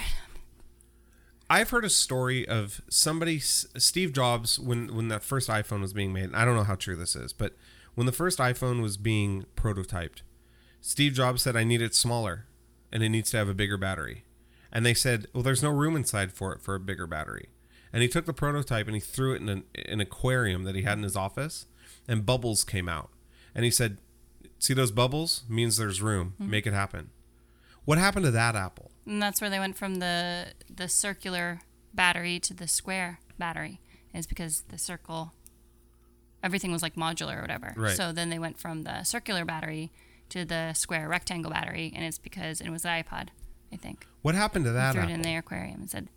I've heard a story of somebody, Steve Jobs, when when that first iPhone was being made. and I don't know how true this is, but when the first iPhone was being prototyped, Steve Jobs said, "I need it smaller, and it needs to have a bigger battery." And they said, "Well, there's no room inside for it for a bigger battery." And he took the prototype and he threw it in an, an aquarium that he had in his office, and bubbles came out. And he said, "See those bubbles? Means there's room. Mm-hmm. Make it happen." What happened to that Apple? And that's where they went from the the circular battery to the square battery. Is because the circle, everything was like modular or whatever. Right. So then they went from the circular battery to the square rectangle battery, and it's because it was the iPod, I think. What happened to that Threw it in the aquarium and said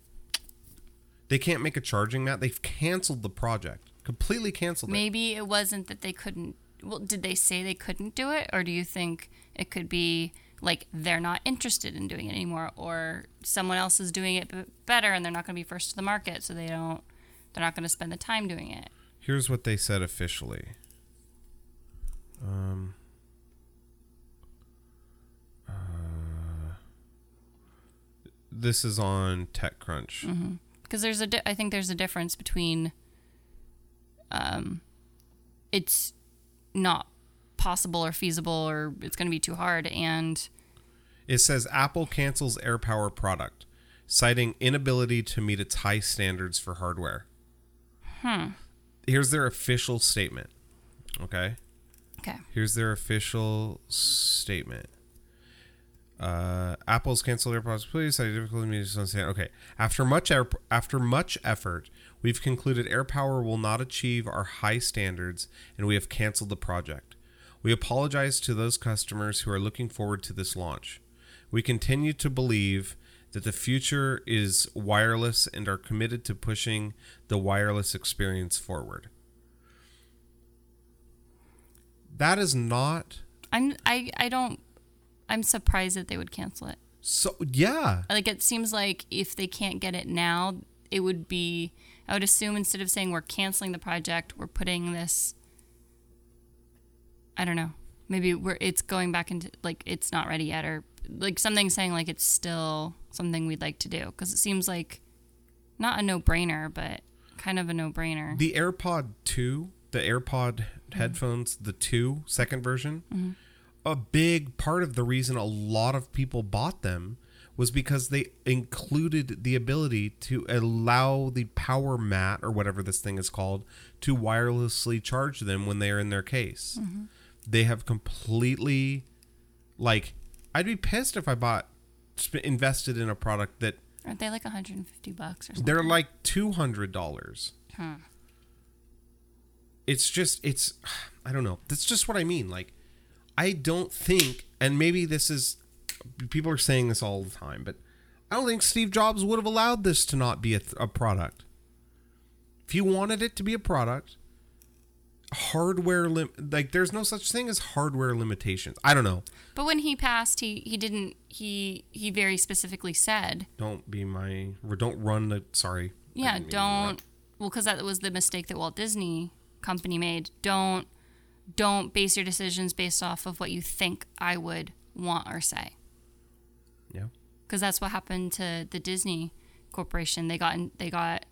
They can't make a charging mat. They've canceled the project. Completely canceled it. maybe it wasn't that they couldn't. Well, did they say they couldn't do it, or do you think it could be like they're not interested in doing it anymore, or someone else is doing it better and they're not going to be first to the market, so they don't. They're not going to spend the time doing it. Here's what they said officially. Um. uh, this is on TechCrunch. because there's a di- I think there's a difference between um it's not possible or feasible or it's going to be too hard and It says Apple cancels AirPower product, citing inability to meet its high standards for hardware. Hmm. Here's their official statement. Okay. okay Here's their official statement. Uh, Apple's canceled AirPods. Please, citing difficulty in meeting understand. Okay. After much after much effort, we've concluded AirPower will not achieve our high standards, and we have canceled the project. We apologize to those customers who are looking forward to this launch. We continue to believe that the future is wireless and are committed to pushing the wireless experience forward. That is not I'm I I don't I'm surprised that they would cancel it so. Yeah, like it seems like if they can't get it now it would be I would assume instead of saying we're canceling the project we're putting this I don't know maybe we're it's going back into like it's not ready yet or like something saying like it's still something we'd like to do. Because it seems like not a no-brainer but kind of a no-brainer. The AirPod two, the AirPod mm-hmm. headphones, the two second version. Mm-hmm. A big part of the reason a lot of people bought them was because they included the ability to allow the power mat or whatever this thing is called to wirelessly charge them when they are in their case. Mm-hmm. They have completely like I'd be pissed if I bought invested in a product that aren't they like 150 bucks or something they're like two hundred dollars. Huh. It's just it's I don't know. That's just what I mean. Like I don't think, and maybe this is people are saying this all the time, but I don't think Steve Jobs would have allowed this to not be a, th- a product. If he wanted it to be a product, hardware lim- like there's no such thing as hardware limitations. I don't know. But when he passed, he he didn't he he very specifically said, Don't be my or don't run the sorry. Yeah, didn't mean to don't well cuz that was the mistake that Walt Disney company made. Don't don't base your decisions based off of what you think I would want or say. Cuz that's what happened to the Disney corporation. They got in, they got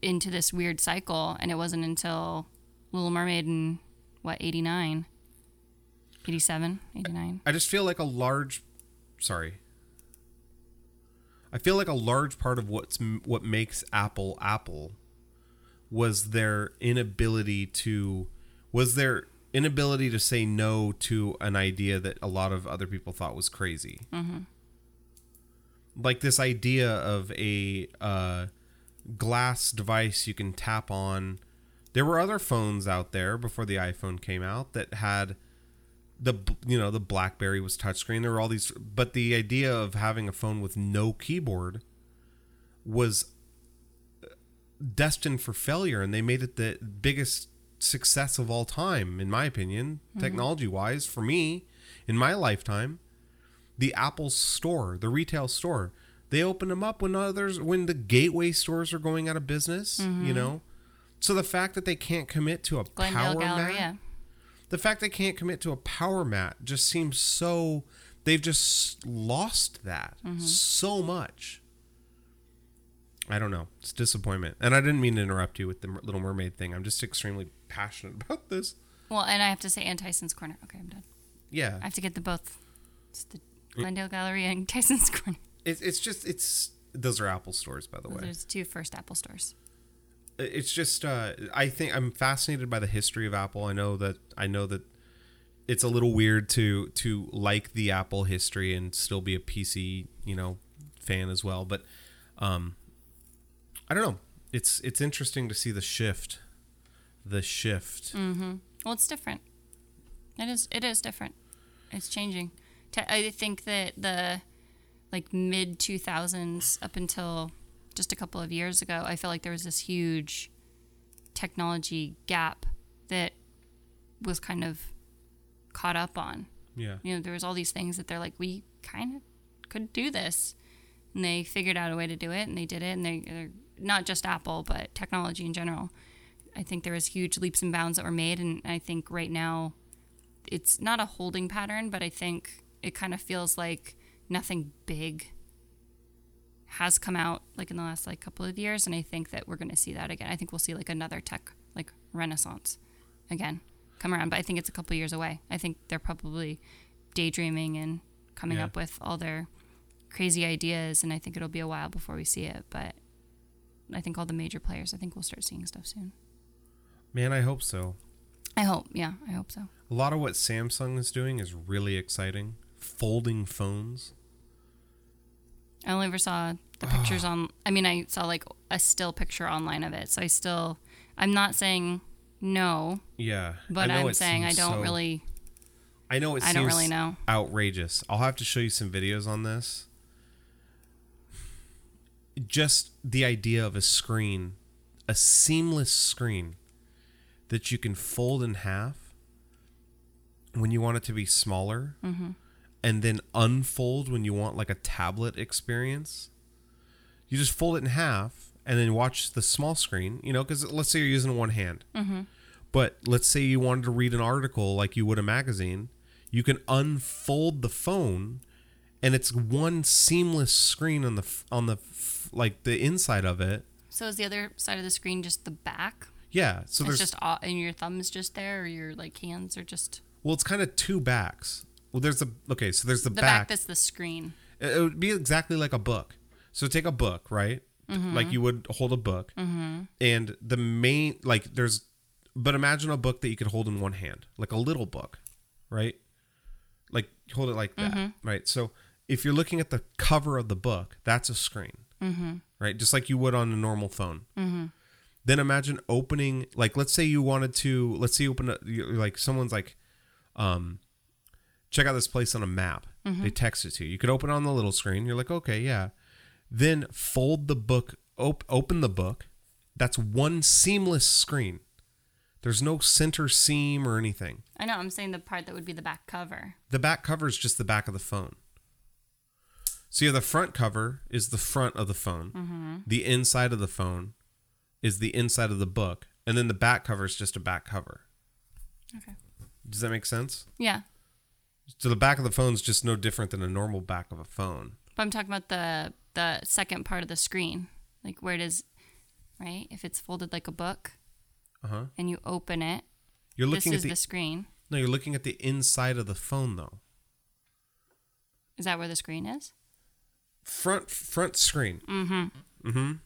into this weird cycle, and it wasn't until Little Mermaid in what 89, 87, 89. I just feel like a large, sorry. I feel like a large part of what's what makes Apple Apple was their inability to was their inability to say no to an idea that a lot of other people thought was crazy. Mm-hmm. Like this idea of a uh, glass device you can tap on. There were other phones out there before the iPhone came out that had the you know the BlackBerry was touchscreen. There were all these, but the idea of having a phone with no keyboard was destined for failure, and they made it the biggest success of all time, in my opinion, mm-hmm. technology wise, for me, in my lifetime. The Apple store, the retail store, they open them up when others, when the gateway stores are going out of business, mm-hmm. you know? So the fact that they can't commit to a Glendale power Galleria. mat, the fact they can't commit to a power mat just seems so, they've just lost that mm-hmm. so much. I don't know. It's disappointment. And I didn't mean to interrupt you with the Little Mermaid thing. I'm just extremely passionate about this. Well, and I have to say, and Tyson's Corner. Okay, I'm done. Yeah. I have to get the both. It's the Glendale Galleria and Tyson's Corner. It's it's just it's those are Apple stores, by the way. There's two first Apple stores. It's just uh, I think I'm fascinated by the history of Apple. I know that I know that it's a little weird to to like the Apple history and still be a PC, you know, fan as well. But um, I don't know. It's it's interesting to see the shift the shift. Mm-hmm. Well, it's different. It is. It is different. It's changing. I think that the like mid two thousands up until just a couple of years ago, I felt like there was this huge technology gap that was kind of caught up on. Yeah. You know, there was all these things that they're like, we kind of could do this, and they figured out a way to do it, and they did it, and they, they're not just Apple, but technology in general. I think there was huge leaps and bounds that were made, and I think right now it's not a holding pattern, but I think it kind of feels like nothing big has come out like in the last like couple of years, and I think that we're going to see that again. I think we'll see like another tech like renaissance again come around, but I think it's a couple years away. I think they're probably daydreaming and coming yeah. up with all their crazy ideas, and I think it'll be a while before we see it, but. I think all the major players, I think we'll start seeing stuff soon. Man, I hope so. I hope, yeah, I hope so. A lot of what Samsung is doing is really exciting. Folding phones. I only ever saw the pictures on. I mean, I saw like a still picture online of it. So I still, I'm not saying no. Yeah, but I'm saying I don't so, really. I know it. I don't really know. Outrageous. I'll have to show you some videos on this. Just the idea of a screen, a seamless screen that you can fold in half when you want it to be smaller mm-hmm. And then unfold when you want like a tablet experience. You just fold it in half and then watch the small screen, you know, because let's say you're using one hand. Mm-hmm. But let's say you wanted to read an article like you would a magazine, you can unfold the phone and it's one seamless screen on the on the like the inside of it. So is the other side of the screen just the back? Yeah, so it's there's just all, and your thumbs just there, or your like hands are just. Well, it's kind of two backs. Well, there's a okay, so there's the, the back. back that's the screen. It, it, would be exactly like a book. So take a book, right? Mm-hmm. Like you would hold a book, mm-hmm. and the main like there's, but imagine a book that you could hold in one hand, like a little book, right? Like hold it like that, mm-hmm. right? So if you're looking at the cover of the book, that's a screen, mm-hmm. right? Just like you would on a normal phone. Mm-hmm. Then imagine opening, like, let's say you wanted to, let's say you open, a, like, someone's like, um, check out this place on a map. Mm-hmm. They text it to you. You could open it on the little screen. You're like, okay, yeah. Then fold the book, op- open the book. That's one seamless screen. There's no center seam or anything. I know. I'm saying the part that would be the back cover. The back cover is just the back of the phone. So yeah, the front cover is the front of the phone. Mm-hmm. The inside of the phone is the inside of the book, and then the back cover is just a back cover. Okay. Does that make sense? Yeah. So the back of the phone is just no different than a normal back of a phone. But I'm talking about the the second part of the screen, like where it is. right? If it's folded like a book Uh huh. and you open it, You're this looking is at the, the screen. no. You're looking at the inside of the phone though. Is that where the screen is? Front front screen. Mhm. Mhm.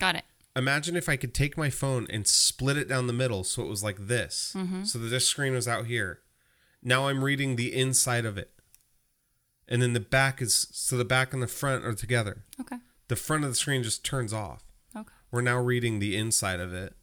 Got it. Imagine if I could take my phone and split it down the middle so it was like this. Mm-hmm. So that this screen was out here. Now I'm reading the inside of it. And then the back is so the back and the front are together. Okay. The front of the screen just turns off. Okay. We're now reading the inside of it.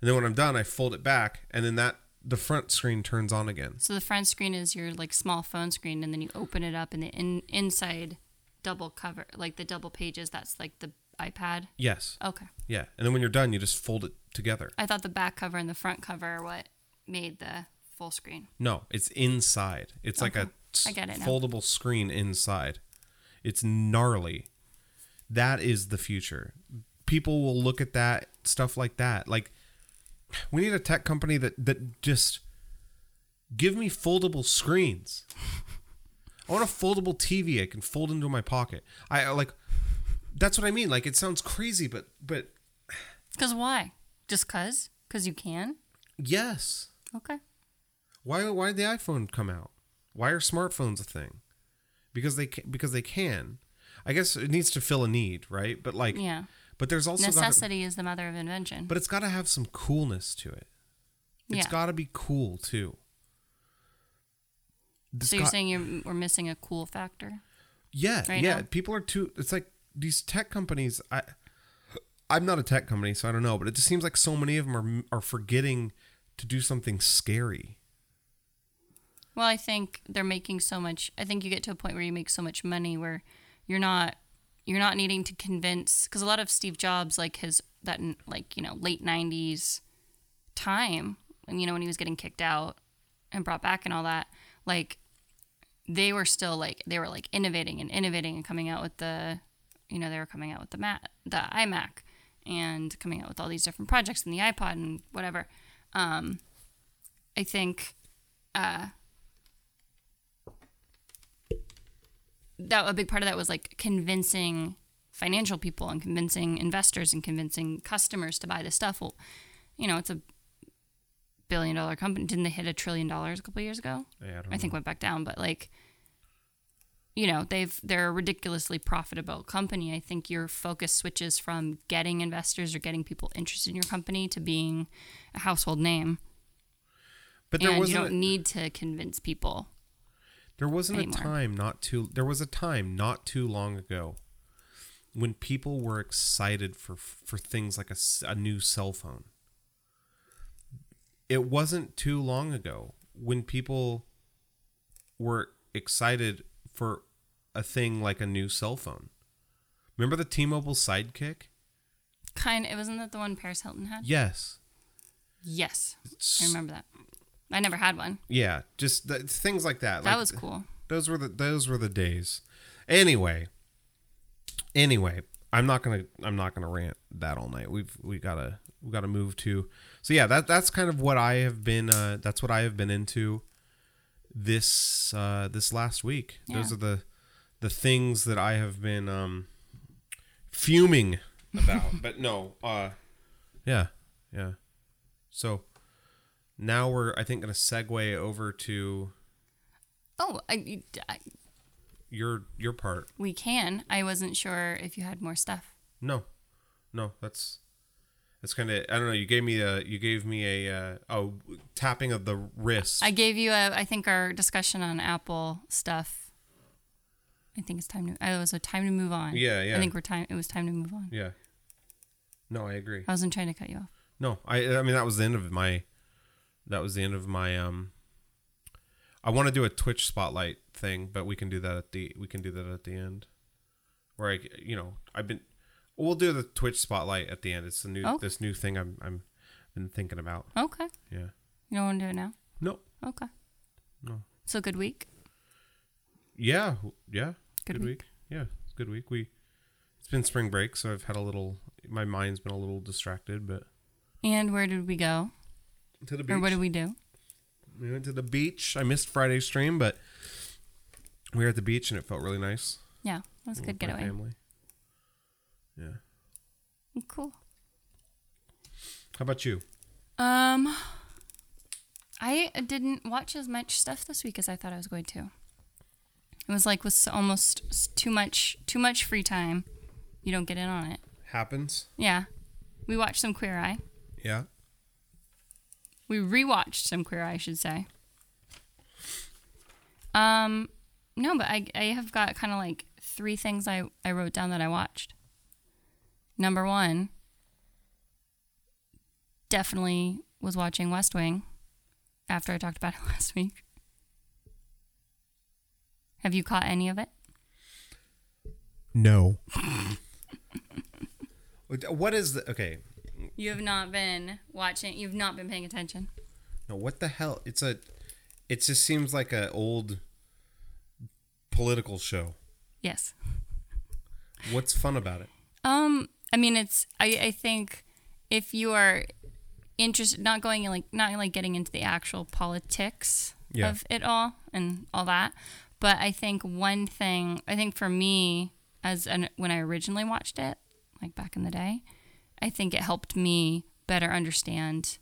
And then when I'm done, I fold it back and then that the front screen turns on again. So the front screen is your like small phone screen, and then you open it up, and the in, inside double cover, like the double pages, that's like the iPad. Yes. Okay. Yeah. And then when you're done, you just fold it together. I thought the back cover and the front cover are what made the full screen. No, it's inside. It's like a Okay. I get it now. foldable screen inside. It's gnarly. That is the future. People will look at that stuff like that. Like we need a tech company that that just give me foldable screens. I want a foldable TV I can fold into my pocket. I like that's what I mean. Like it sounds crazy, but but Cause why? Just cause? Cause you can? yes. Okay. Why why did the iPhone come out? Why are smartphones a thing? Because they ca- because they can. I guess it needs to fill a need, right? But like Yeah. but there's also gotta, Necessity is the mother of invention. but it's got to have some coolness to it. It's Yeah. got to be cool too. It's so you're got- saying you're we're missing a cool factor? yeah, right yeah, now? people are too it's like these tech companies I I'm not a tech company, so I don't know, but it just seems like so many of them are are forgetting to do something scary. Well, I think they're making so much. I think you get to a point where you make so much money where you're not you're not needing to convince because a lot of Steve Jobs like his that like you know late '90s time and you know when he was getting kicked out and brought back and all that like they were still like they were like innovating and innovating and coming out with the you know they were coming out with the Mac the iMac and coming out with all these different projects and the iPod and whatever. Um, I think uh, that a big part of that was like convincing financial people and convincing investors and convincing customers to buy the stuff. Well, you know, it's a billion dollar company. Didn't they hit a trillion dollars a couple of years ago? Yeah, I don't I think went back down, but like you know, they've they're a ridiculously profitable company. I think your focus switches from getting investors or getting people interested in your company to being a household name. But there and you wasn't You don't need to convince people. There wasn't anymore. a time not too there was a time not too long ago when people were excited for for things like a, a new cell phone. It wasn't too long ago when people were excited for a thing like a new cell phone. Remember the T-Mobile Sidekick? Kind it wasn't that the one Paris Hilton had? Yes. Yes. I remember that. I never had one. Yeah, just the, things like that. That Like, was cool. those were the those were the days. Anyway, anyway, I'm not gonna I'm not gonna rant that all night. We've we gotta we gotta move to. So yeah, that that's kind of what I have been. Uh, that's what I have been into this uh, this last week. Those are the the things that I have been um, fuming about. but no, uh, yeah, yeah. So now we're I think gonna segue over to Oh, I, I, your your part. we can. I wasn't sure if you had more stuff. No, no, that's that's kind of I don't know. You gave me a you gave me a uh, oh tapping of the wrist. I gave you a. I think our discussion on Apple stuff. I think it's time to. Oh, it was a time to move on. Yeah, yeah. I think we're time. It was time to move on. yeah. No, I agree. I wasn't trying to cut you off. No, I I mean that was the end of my that was the end of my um. I want to do a Twitch spotlight thing, but we can do that at the we can do that at the end. Where I you know I've been we'll do the Twitch spotlight at the end. It's the new Okay. this new thing I'm I'm been thinking about. Okay. Yeah. You don't want to do it now. No. Okay. No. So good week. Yeah. Yeah. Good Good, week. week. Yeah, it's good week. We it's been spring break, so I've had a little. My mind's been a little distracted, but And where did we go? To the Or what did we do? we went to the beach. I missed Friday's stream, but we were at the beach and it felt really nice. Yeah, it was a good getaway. Family. Yeah. Cool. How about you? Um, I didn't watch as much stuff this week as I thought I was going to. It was like with almost too much too much free time. You don't get in on it. Happens. Yeah, we watched some Queer Eye. Yeah. We rewatched some Queer Eye, I should say. Um, no, but I I have got kind of like three things I I wrote down that I watched. Number one, definitely was watching West Wing after I talked about it last week. Have you caught any of it? No. what is the okay? You have not been watching. You've not been paying attention. No, what the hell? It's a. It just seems like a old political show. Yes. What's fun about it? Um, I mean, it's. I I think if you are interested, not going like not like getting into the actual politics Yeah. of it all and all that, but I think one thing. I think for me, as an when I originally watched it, like back in the day, I think it helped me better understand,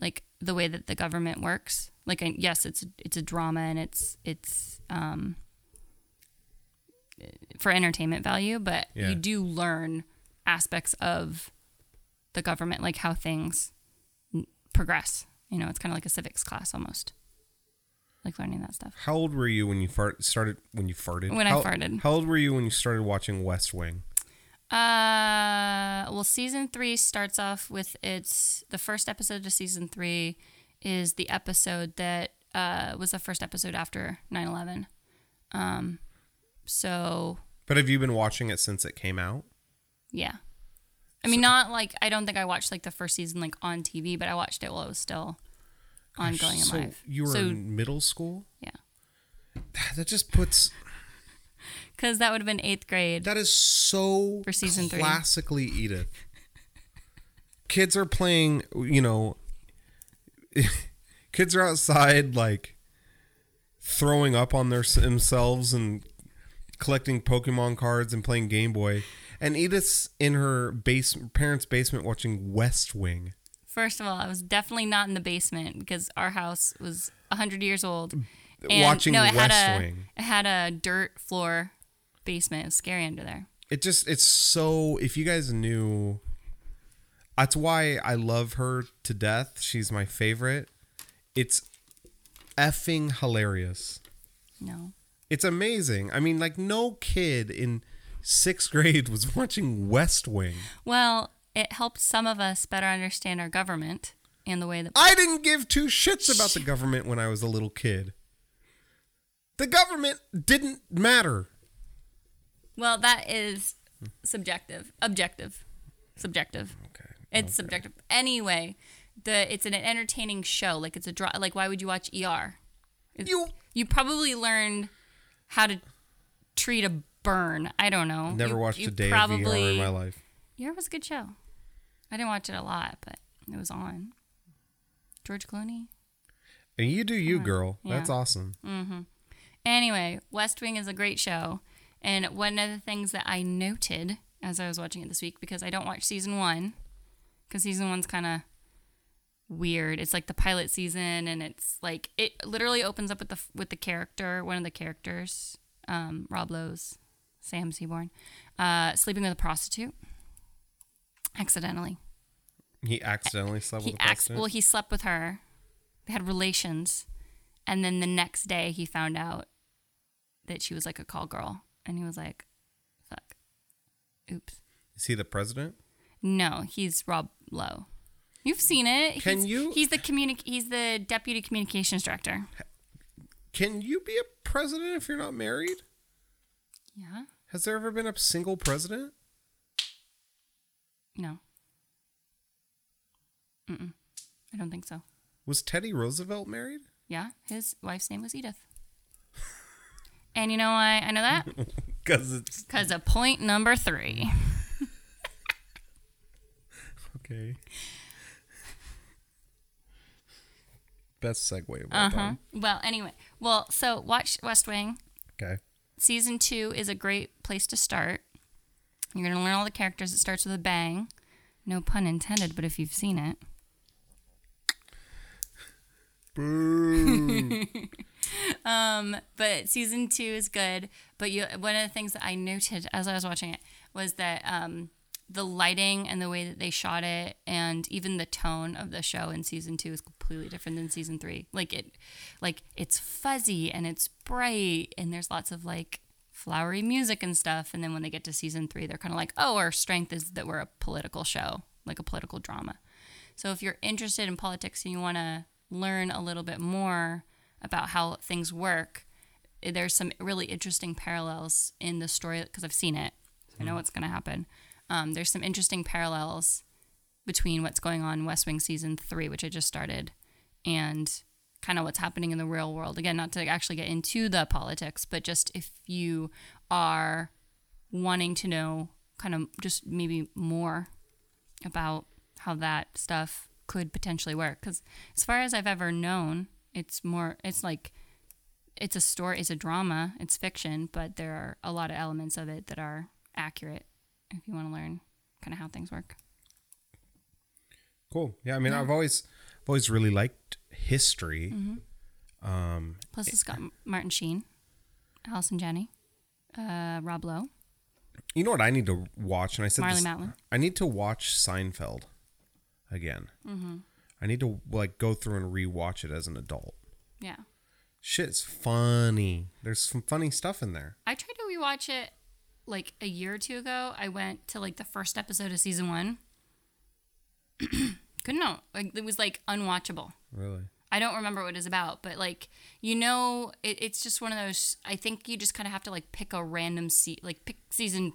like the way that the government works. Like, I, yes, it's it's a drama and it's it's um for entertainment value, but Yeah. you do learn aspects of the government, like how things progress. You know, it's kind of like a civics class almost, like learning that stuff. How old were you when you fart started when you farted? When I How- farted. How old were you when you started watching West Wing? Uh, well, season three starts off with its the first episode of season three is the episode that uh was the first episode after 9-11. Um, so But have you been watching it since it came out? yeah. I mean, not like I don't think I watched like the first season like on TV, but I watched it while it was still ongoing so live. you were so in middle school. yeah, That just puts because that would have been eighth grade. that is so For season three. classically Edith. Kids are playing, you know. kids are outside like throwing up on their themselves and collecting Pokemon cards and playing Game Boy. And Edith's in her base parents' basement watching West Wing. First of all, I was definitely not in the basement because our house was hundred years old. And, Watching no, it West had a, Wing. It had a dirt floor basement. It was scary under there. it just it's so if you guys knew that's why i love her to death she's my favorite it's effing hilarious No. it's amazing i mean like no kid in sixth grade was watching west wing Well, it helped some of us better understand our government and the way that. i didn't give two shits about the government when i was a little kid the government didn't matter Well, that is subjective, objective, subjective. okay It's subjective. Anyway, the it's an entertaining show. Like it's a draw. Like why would you watch ER? It's- You- you probably learned how to treat a burn. I don't know. never You- watched you a day of vr in my life ER was a good show. I didn't watch it a lot, but it was on. George Clooney. and you do you girl Yeah. that's awesome Anyway, West Wing is a great show. And one of the things that I noted as I was watching it this week, because I don't watch season one, because season one's kind of weird. It's like the pilot season, and it's like it literally opens up with the with the character, one of the characters, um, Rob Lowe's, Sam Seaborn, uh, sleeping with a prostitute, accidentally. he accidentally slept He with a president? well. He slept with her. They had relations, and then the next day he found out that she was like a call girl, and he was like, "Fuck, oops." is he the president No, he's Rob Lowe. You've seen it. Can he's, you- He's the communi- He's the deputy communications director. Can you be a president if you're not married? Yeah. Has there ever been a single president? No. Mm-mm. I don't think so. Was Teddy Roosevelt married? Yeah, his wife's name was Edith. And you know why I know that? Because it's Because of point number three. okay. Best segue of all Uh huh. time. Well, anyway, well, so watch West Wing. Okay. Season two is a great place to start. You're gonna learn all the characters. It starts with a bang. No pun intended, but if you've seen it. Boo. Um, but season two is good. But you, one of the things that I noted as I was watching it was that um, the lighting and the way that they shot it, and even the tone of the show in season two is completely different than season three. Like it, like it's fuzzy and it's bright, and there's lots of like flowery music and stuff. And then when they get to season three, they're kind of like, oh, our strength is that we're a political show, like a political drama. So if you're interested in politics and you want to learn a little bit more about how things work, eh, there's some really interesting parallels in the story because I've seen it. I know what's going to happen. Um, there's some interesting parallels between what's going on in West Wing season three, which I just started, and kind of what's happening in the real world. Again, not to actually get into the politics, but just if you are wanting to know kind of just maybe more about how that stuff could potentially work. Because as far as I've ever known, it's more, it's like, it's a story, it's a drama, it's fiction, but there are a lot of elements of it that are accurate if you want to learn kind of how things work. cool. Yeah, I mean, I've always, I've always really liked history. Mm-hmm. Um, Plus, it's got Martin Sheen, Allison Janney, uh, Rob Lowe. you know what I need to watch, and I said Marley this, Matlin. I need to watch Seinfeld again. Mm-hmm. I need to like go through and rewatch it as an adult. Yeah. Shit's funny. There's some funny stuff in there. I tried to rewatch it like a year or two ago. I went to like the first episode of season one. Couldn't know. Like it was like unwatchable. Really? I don't remember what it's about, but like you know, it, it's just one of those. I think you just kind of have to like pick a random seat, like pick season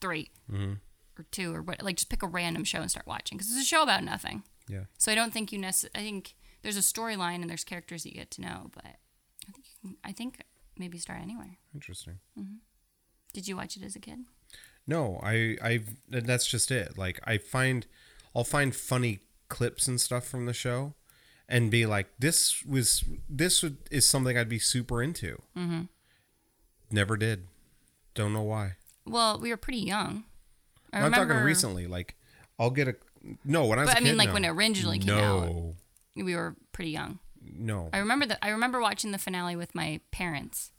3 mm-hmm. or two or what, like just pick a random show and start watching because it's a show about nothing. Yeah. So I don't think you necessarily. I think there's a storyline and there's characters that you get to know, but I think you can, I think maybe start anywhere. Interesting. Mm-hmm. Did you watch it as a kid? No, I I've that's just it. Like I find I'll find funny clips and stuff from the show and be like this was this would, is something I'd be super into. Mm-hmm. Never did. Don't know why. Well, we were pretty young. I I'm talking recently. Like I'll get a no when I was. But I mean, kid, like no. when it originally came out. No, We were pretty young. no. I remember that. I remember watching the finale with my parents.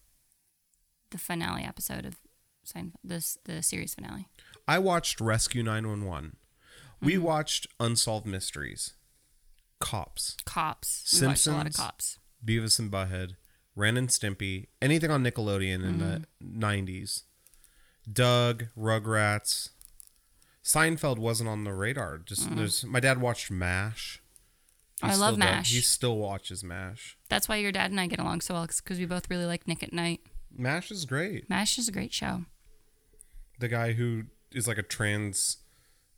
The finale episode of Seinfeld, this the series finale. I watched Rescue 911. We Mm-hmm. watched Unsolved Mysteries, Cops, Cops. We watched a lot of Simpsons. cops. Beavis and Butthead, Ren and Stimpy, anything on Nickelodeon in the Mm-hmm. 90s. Doug, Rugrats. Seinfeld wasn't on the radar. Just there's my dad watched MASH. He I love does- MASH. He still watches MASH. That's why your dad and I get along so well because we both really like Nick at Night. MASH is great. MASH is a great show. The guy who is like a trans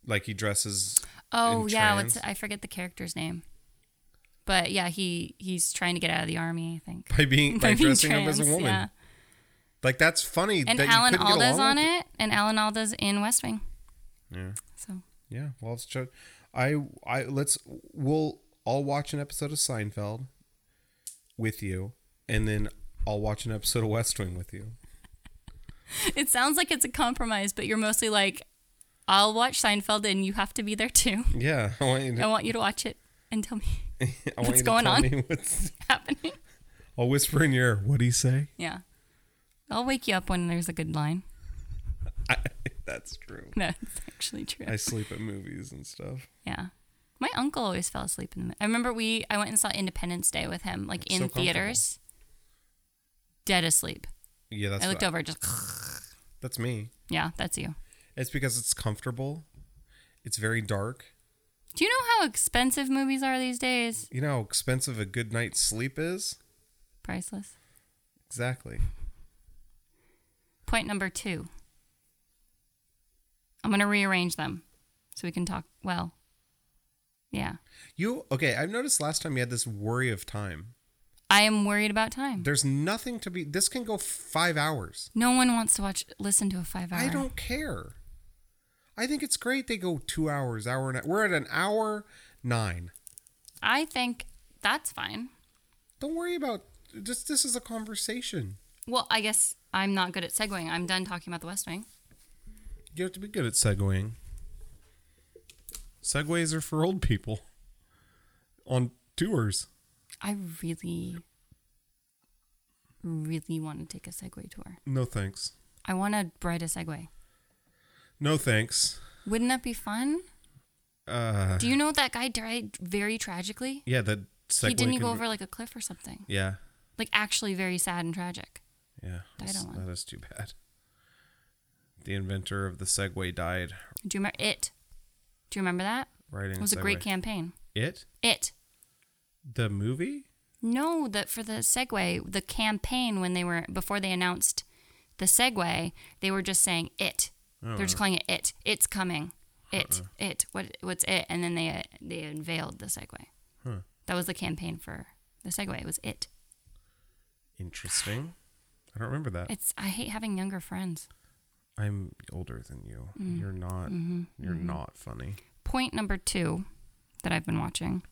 like he dresses Oh yeah, trans. what's I forget the character's name. But yeah, he he's trying to get out of the army. I think by being by, being dressing up as a woman. yeah. Like that's funny. And that Alan Alda's on with it, and Alan Alda's in West Wing. Yeah. So Yeah, well, let's try. I I let's we'll I'll watch an episode of Seinfeld with you, and then I'll watch an episode of West Wing with you. it sounds like it's a compromise, but you're mostly like, I'll watch Seinfeld, and you have to be there too. Yeah, I want you I to, want you to watch it and tell me I want what's you to going tell on. me what's- happening. I'll whisper in your ear. What do you say? Yeah, I'll wake you up when there's a good line. I, that's true. That's actually true. I sleep at movies and stuff. Yeah. My uncle always fell asleep in the. I remember we. I went and saw Independence Day with him, like in so theaters. Dead asleep. Yeah, that's I looked what- over, just. That's me. Yeah, that's you. It's because it's comfortable. It's very dark. Do you know how expensive movies are these days? You know how expensive a good night's sleep is? Priceless. Exactly. Point number two. I'm gonna rearrange them so we can talk. Well, yeah. You okay? I've noticed last time you had this worry of time. I am worried about time. There's nothing to be. This can go five hours. No one wants to watch, listen to a five hour. I don't care. I think it's great they go two hours, hour and a, we're at an hour nine. I think that's fine. Don't worry about just this is a conversation. Well, I guess I'm not good at segueing. I'm done talking about the West Wing. You have to be good at segueing. Segways are for old people on tours. I really, really want to take a Segway tour. No thanks. I want to ride a Segway. No thanks. Wouldn't that be fun? Uh, Do you know that guy died very tragically? yeah, that Segway he didn't even can- go over like a cliff or something. Yeah, Like actually very sad and tragic. yeah. Died that's- on one. That is too bad. The inventor of the Segway died Do you remember it? Do you remember that? riding. It was a Segway. great campaign. It It. the movie. No, that for the Segway, the campaign when they were before they announced the Segway, they were just saying it. Oh, They're just uh-huh. calling it it. It's coming. It. Uh. It. What? What's it? And then they they unveiled the Segway. Huh. That was the campaign for the Segway. It was it. Interesting. I don't remember that. It's. I hate having younger friends. I'm older than you. Mm. You're not. Mm-hmm. You're not funny. Point number two that I've been watching.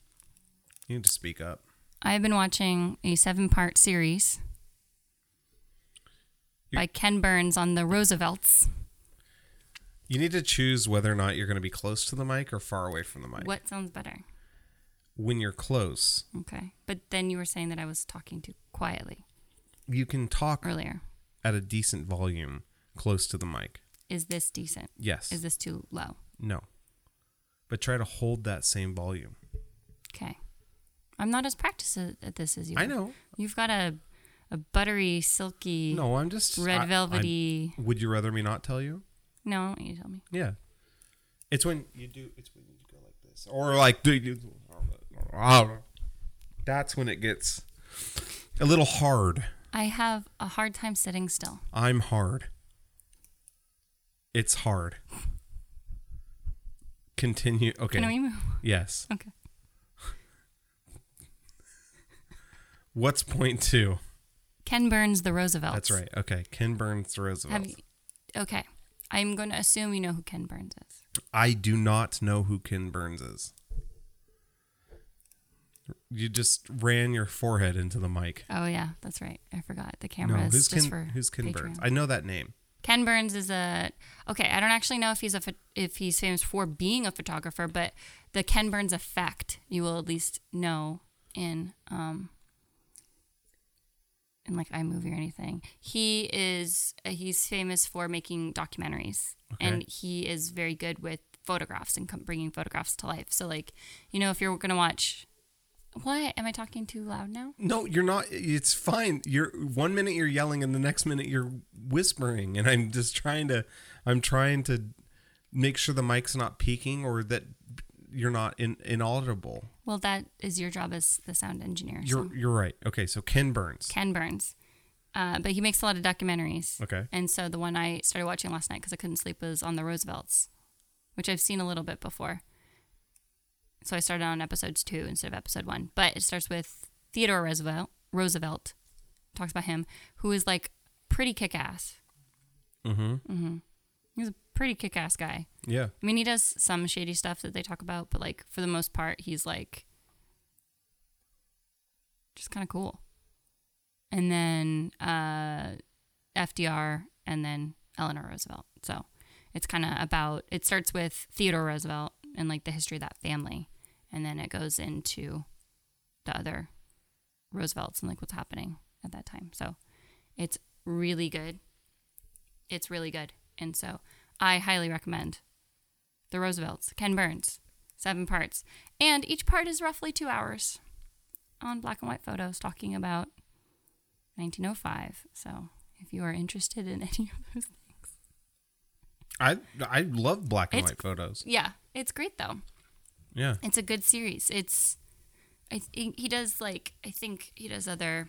You need to speak up. I've been watching a seven part series You- by Ken Burns on the Roosevelts. You need to choose whether or not you're going to be close to the mic or far away from the mic. What sounds better? When you're close, Okay. But then you were saying that I was talking too quietly you can talk earlier. at a decent volume close to the mic. Is this decent? Yes. Is this too low? no. But try to hold that same volume. Okay. I'm not as practiced at this as you. I know. You've got a a buttery, silky, No, I'm just red I- velvety. would you rather me not tell you? no, you tell me. Yeah. It's when you do. It's when you go like this, or like do you. That's when it gets a little hard. I have a hard time sitting still. I'm hard. It's hard. Continue. Okay. Can we move? yes. Okay. What's point two? Ken Burns, the Roosevelt. That's right. Okay. Ken Burns the Roosevelt. Okay. I'm going to assume you know who Ken Burns is. I do not know who Ken Burns is. You just ran your forehead into the mic. Oh yeah, that's right. I forgot. The cameras. No, is who's just Ken? for Who's Ken Burns? I know that name. Ken Burns is a okay. I don't actually know if he's a if he's famous for being a photographer, but the Ken Burns effect you will at least know in um in like iMovie or anything. He is he's famous for making documentaries, and he is very good with photographs and bringing photographs to life. So like you know if you're gonna watch. What am I talking too loud now? No, you're not. It's fine. You're one minute you're yelling and the next minute you're whispering, and I'm just trying to. I'm trying to make sure the mic's not peaking or that you're not in, inaudible. Well, that is your job as the sound engineer. so. You're you're right. Okay, so Ken Burns. Ken Burns. Uh, but he makes a lot of documentaries. Okay. And so the one I started watching last night because I couldn't sleep was on the Roosevelts, which I've seen a little bit before. So I started on episodes two instead of episode one. But it starts with Theodore Roosevelt. Roosevelt talks about him, who is like pretty kick ass. Mm-hmm. He's a pretty kick ass guy. Yeah. I mean, he does some shady stuff that they talk about, but like for the most part, he's like just kind of cool. And then uh, FDR and then Eleanor Roosevelt. So it's kind of about, it starts with Theodore Roosevelt and like the history of that family. And then it goes into the other Roosevelts and like what's happening at that time. So it's really good. It's really good. And so I highly recommend The Roosevelts, Ken Burns, seven parts. And each part is roughly two hours on black and white photos talking about 1905. So if you are interested in any of those things, I I love black and It's- white photos. yeah, it's great though. Yeah. It's a good series. It's I think he does like I think he does other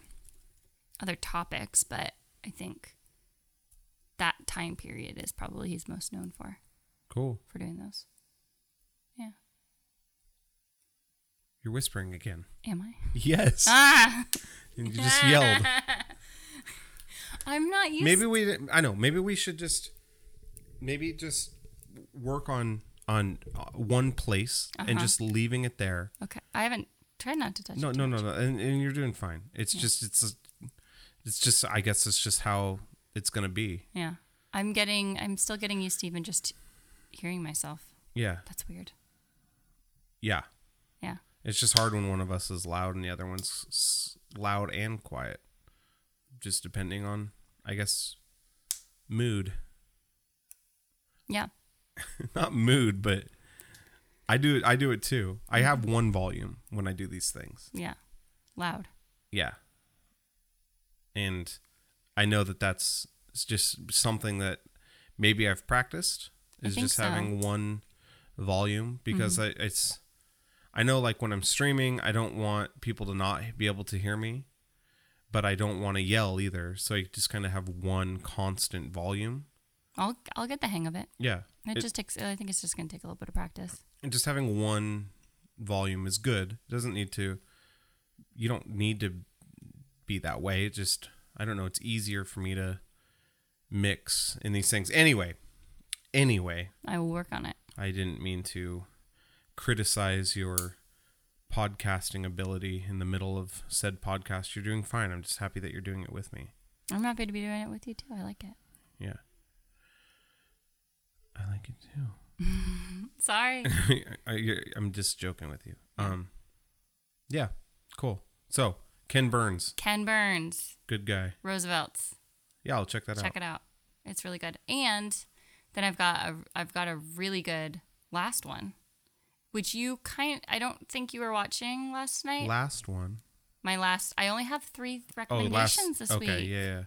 other topics, but I think that time period is probably he's most known for Cool. for doing those. Yeah. You're whispering again. Am I? Yes. Ah, you just yelled. I'm not used. Maybe we. I know. Maybe we should just. Maybe just work on on uh, one place and Uh-huh. just leaving it there. Okay, I haven't tried not to touch. No, it. no, no, no. And, and you're doing fine. It's just it's it's just I guess it's just how it's gonna be. Yeah, I'm getting. I'm still getting used to even just hearing myself. Yeah. That's weird. Yeah. Yeah. It's just hard when one of us is loud and the other one's s- loud and quiet. Just depending on, I guess, mood. Yeah. Not mood, but I do I do it too. I have one volume when I do these things. Yeah. Loud. Yeah. And I know that that's it's just something that maybe I've practiced is just so. Mm-hmm. having one volume because I, it's I know like when I'm streaming, I don't want people to not be able to hear me, but I don't want to yell either. So I just kind of have one constant volume. I'll I'll get the hang of it. Yeah. It, It- just takes. I think it's just gonna take a little bit of practice. and just having one volume is good. It doesn't need to you don't need to be that way. It just I don't know, it's easier for me to mix in these things. Anyway, anyway, I will work on it. I didn't mean to criticize your podcasting ability in the middle of said podcast. You're doing fine. I'm just happy that you're doing it with me. I'm happy to be doing it with you too. I like it. Yeah. I like it too. Sorry. I, I'm just joking with you. Um, yeah, cool. So Ken Burns, Ken Burns, good guy. Roosevelt's. Yeah, I'll check that Check out. Check it out. It's really good. And then I've got a I've got a really good last one, which you kind I don't think you were watching last night. Last one. My last I only have three Oh, last. recommendations this okay, week. yeah, yeah.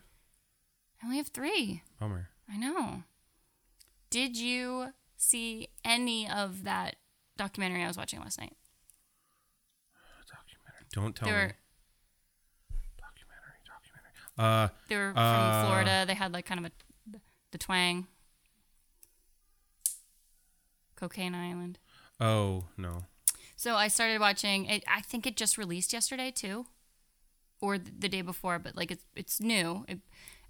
I only have three. Bummer. I know. Did you see any of that documentary I was watching last night? Documentary. Don't tell me. were Documentary. Documentary. Uh, they were Uh, from Florida. They had like kind of a the twang. Cocaine Island. oh no. So I started watching it. I think it just released yesterday too, or th- the day before. But like it's it's new. It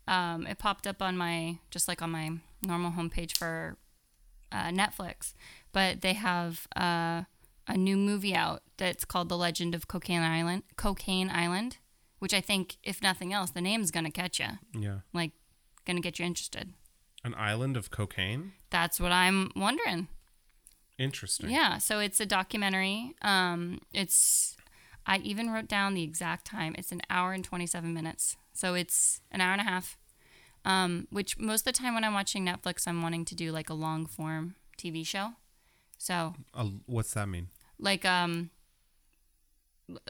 um it popped up on my just like on my normal homepage for uh, Netflix. But they have uh, a new movie out that's called The Legend of Cocaine Island. Cocaine Island, which I think if nothing else, the name's gonna catch you. Yeah. Like gonna get you interested. An island of cocaine. That's what I'm wondering. Interesting. Yeah, so it's a documentary. Um, it's I even wrote down the exact time. It's an hour and twenty seven minutes. So it's an hour and a half. Um, which most of the time when I'm watching Netflix, I'm wanting to do like a long form TV show. So Uh, what's that mean? like um,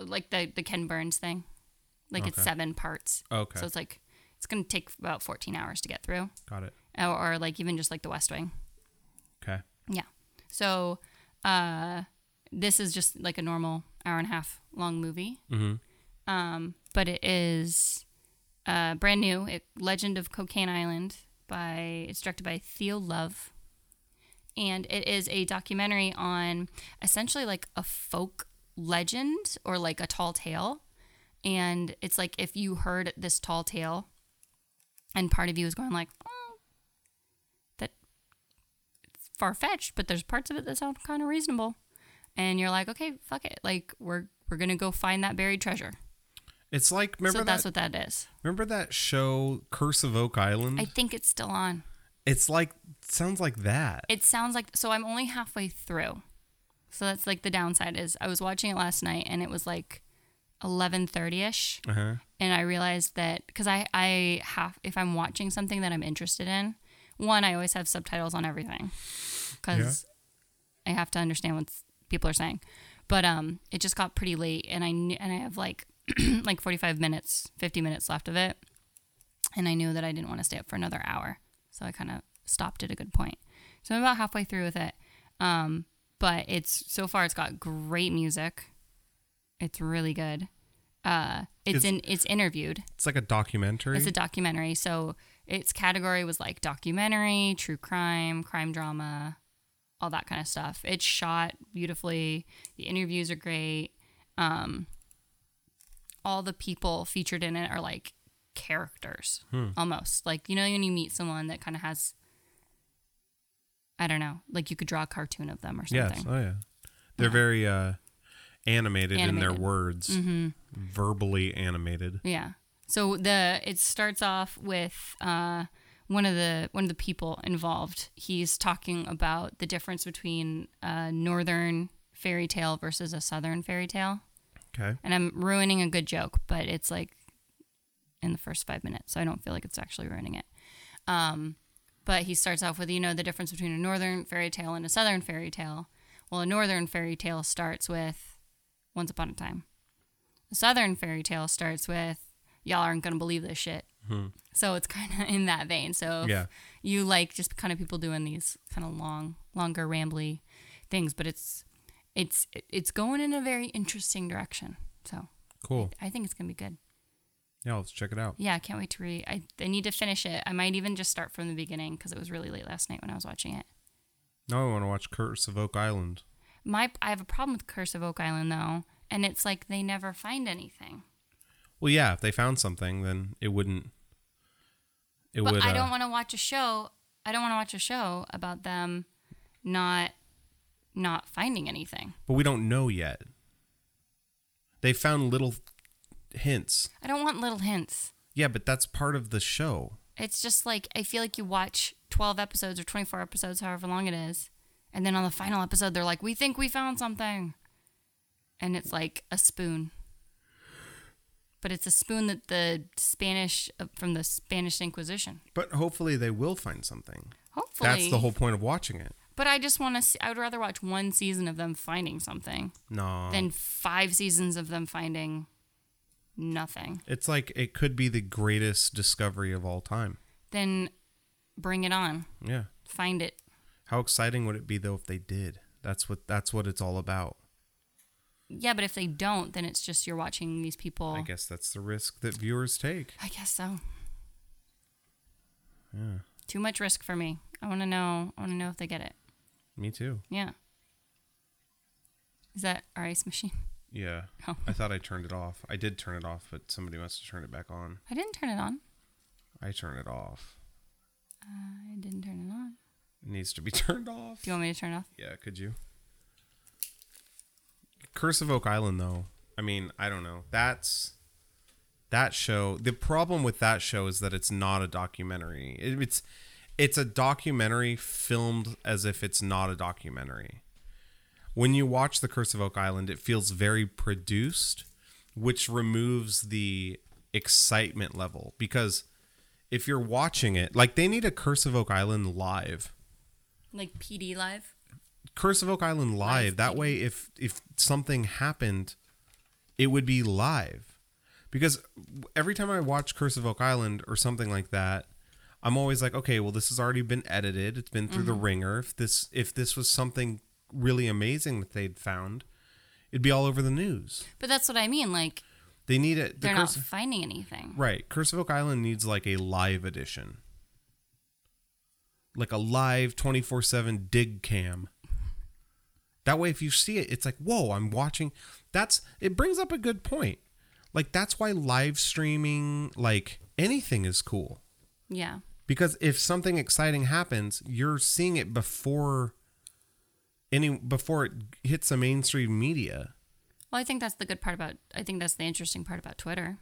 like the the Ken Burns thing, like it's seven parts. Okay. So it's like it's gonna take about fourteen hours to get through, Got it. or, or like even just like The West Wing. Okay. Yeah. So uh, this is just like a normal hour and a half long movie. Mm-hmm. Um, but it is uh, brand new. It, Legend of Cocaine Island by it's directed by Theo Love, and it is a documentary on essentially like a folk legend or like a tall tale. And it's like if you heard this tall tale, and part of you is going like, "Oh, that far fetched, but there's parts of it that sound kind of reasonable. And you're like, okay, fuck it. Like we're we're gonna go find that buried treasure. It's like remember so that's that what that is. remember that show Curse of Oak Island? I think it's still on. it's like sounds like that. It sounds like so I'm only halfway through. So that's like the downside is I was watching it last night and it was like 11:30ish Uh-huh. and I realized that cuz I I have if I'm watching something that I'm interested in, one I always have subtitles on everything cuz I have to understand what people are saying. But um it just got pretty late and I knew, and I have like like 45 minutes, 50 minutes left of it. And I knew that I didn't want to stay up for another hour. So I kind of stopped at a good point. So I'm about halfway through with it. Um, but it's so far it's got great music. It's really good. Uh, it's Is- in it's interviewed. It's like a documentary. It's a documentary. So its category was like documentary, true crime, crime drama, all that kind of stuff. It's shot beautifully. The interviews are great. Um, all the people featured in it are like characters almost. Like, you know, when you meet someone that kind of has, I don't know, like you could draw a cartoon of them or something. yes. Oh yeah. They're very uh animated, in their words. Mm-hmm. Verbally animated. Yeah. So the it starts off with uh, one of the one of the people involved. He's talking about the difference between a northern fairy tale versus a southern fairy tale. Okay. And I'm ruining a good joke, but it's like in the first five minutes, so I don't feel like it's actually ruining it. Um, but he starts off with, you know, the difference between a northern fairy tale and a southern fairy tale. Well, a northern fairy tale starts with Once Upon a Time. A southern fairy tale starts with Y'all aren't gonna believe this shit. So it's kind of in that vein. So Yeah. you like just kind of people doing these kind of long, longer, rambly things, but it's it's it's going in a very interesting direction. So Cool. I think it's gonna be good. Yeah, let's check it out. Yeah, I can't wait to read. I, I need to finish it. I might even just start from the beginning because it was really late last night when I was watching it. Now I want to watch Curse of Oak Island. My I have a problem with Curse of Oak Island though, and it's like they never find anything. Well, yeah, if they found something, then it wouldn't. It But would. I uh, don't want to watch a show. I don't want to watch a show about them not not finding anything. But we don't know yet. They found little hints. I don't want little hints. Yeah, but that's part of the show. It's just like I feel like you watch 12 episodes or 24 episodes, however long it is, and then on the final episode they're like, "We think we found something," and it's like a spoon. But it's a spoon that the Spanish uh, from the Spanish Inquisition. But hopefully they will find something. Hopefully, That's the whole point of watching it. But I just want to. See, I would rather watch one season of them finding something No. than five seasons of them finding nothing. it's like it could be the greatest discovery of all time. Then bring it on. Yeah. Find it. How exciting would it be though if they did? That's what that's what it's all about. Yeah, but if they don't, then it's just you're watching these people. I guess that's the risk that viewers take. I guess so. Yeah. Too much risk for me. I want to know. I want to know if they get it. Me too. Yeah. Is that our ice machine? Yeah. Oh. I thought I turned it off. I did turn it off, but somebody must have turned it back on. I didn't turn it on. I turned it off. I didn't turn it on. It needs to be turned off. Do you want me to turn it off? Yeah, could you? Curse of Oak Island though. I mean, I don't know. That's that show. The problem with that show is that it's not a documentary. It, it's it's a documentary filmed as if it's not a documentary. When you watch The Curse of Oak Island, it feels very produced, which removes the excitement level because if you're watching it, like they need a Curse of Oak Island live. Like PD Live? Curse of Oak Island live. Live that TV. way, if if something happened, it would be live. Because every time I watch Curse of Oak Island or something like that, I'm always like, okay, well, this has already been edited. It's been through the mm-hmm. ringer. If this if this was something really amazing that they'd found, it'd be all over the news. But that's what I mean. Like, They need it. The they're Curse, not finding anything. right. Curse of Oak Island needs like a live edition, like a live 24 seven dig cam. That way, if you see it, it's like, whoa, I'm watching. That's it brings up a good point. Like that's why live streaming, like anything, is cool Yeah. Because if something exciting happens, you're seeing it before any before it hits the mainstream media. Well, I think that's the good part about, I think that's the interesting part about Twitter.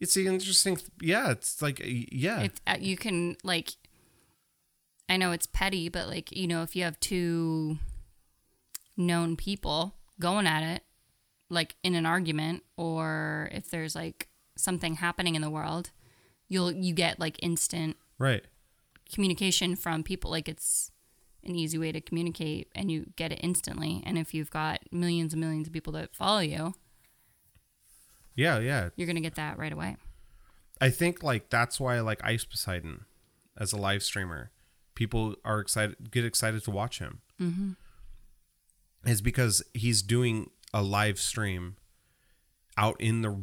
It's the interesting, yeah. It's like, yeah, If uh, you can, like, I know it's petty, but like, you know, if you have two known people going at it, like in an argument, or if there's like something happening in the world, you'll, you get like instant right. communication from people. Like, it's an easy way to communicate and you get it instantly. And if you've got millions and millions of people that follow you, Yeah, yeah. you're going to get that right away. I think like that's why I like Ice Poseidon as a live streamer. People are excited, get excited to watch him. Mm-hmm. Is because he's doing a live stream out in the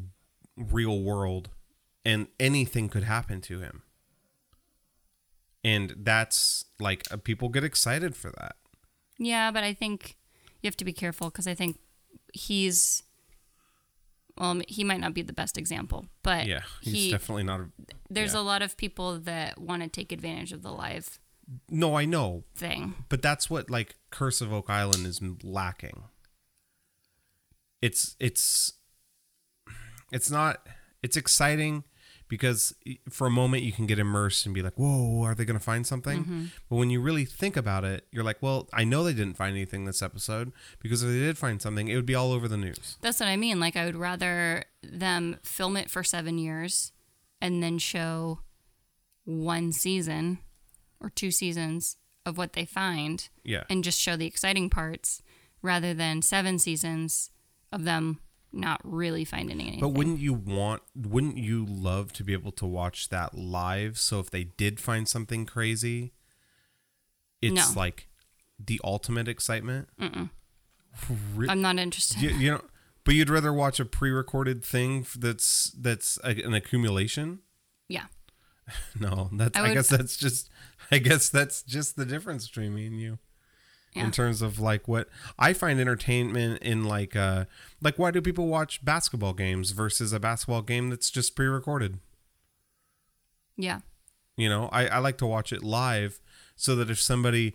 real world, and anything could happen to him. And that's like uh, people get excited for that. Yeah, but I think you have to be careful because I think he's well, he might not be the best example, but Yeah, he's he, definitely not. A, there's yeah. a lot of people that want to take advantage of the live no, I know, thing. but that's what like Curse of Oak Island is lacking. It's it's it's not it's exciting because for a moment you can get immersed and be like, "Whoa, are they going to find something?" Mm-hmm. But when you really think about it, you're like, "Well, I know they didn't find anything this episode because if they did find something, it would be all over the news." That's what I mean. Like I would rather them film it for seven years and then show one season or two seasons of what they find Yeah. and just show the exciting parts rather than seven seasons of them not really finding anything. But wouldn't you want wouldn't you love to be able to watch that live so if they did find something crazy it's No. like the ultimate excitement? Re- I'm not interested. you, you know but you'd rather watch a pre-recorded thing that's that's a, an accumulation? yeah. No, that's I I, guess that's just I guess that's just the difference between me and you. Yeah. In terms of like what I find entertainment in like uh like why do people watch basketball games versus a basketball game that's just pre-recorded? Yeah. You know, I, I like to watch it live so that if somebody,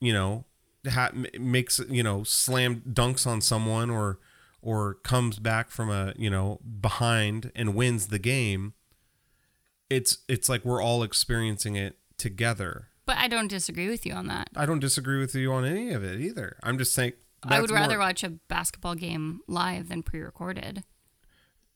you know, ha- makes you know slam dunks on someone or or comes back from a you know behind and wins the game, it's it's like we're all experiencing it together. But I don't disagree with you on that. I don't disagree with you on any of it either. I'm just saying. I would rather more- watch a basketball game live than pre-recorded.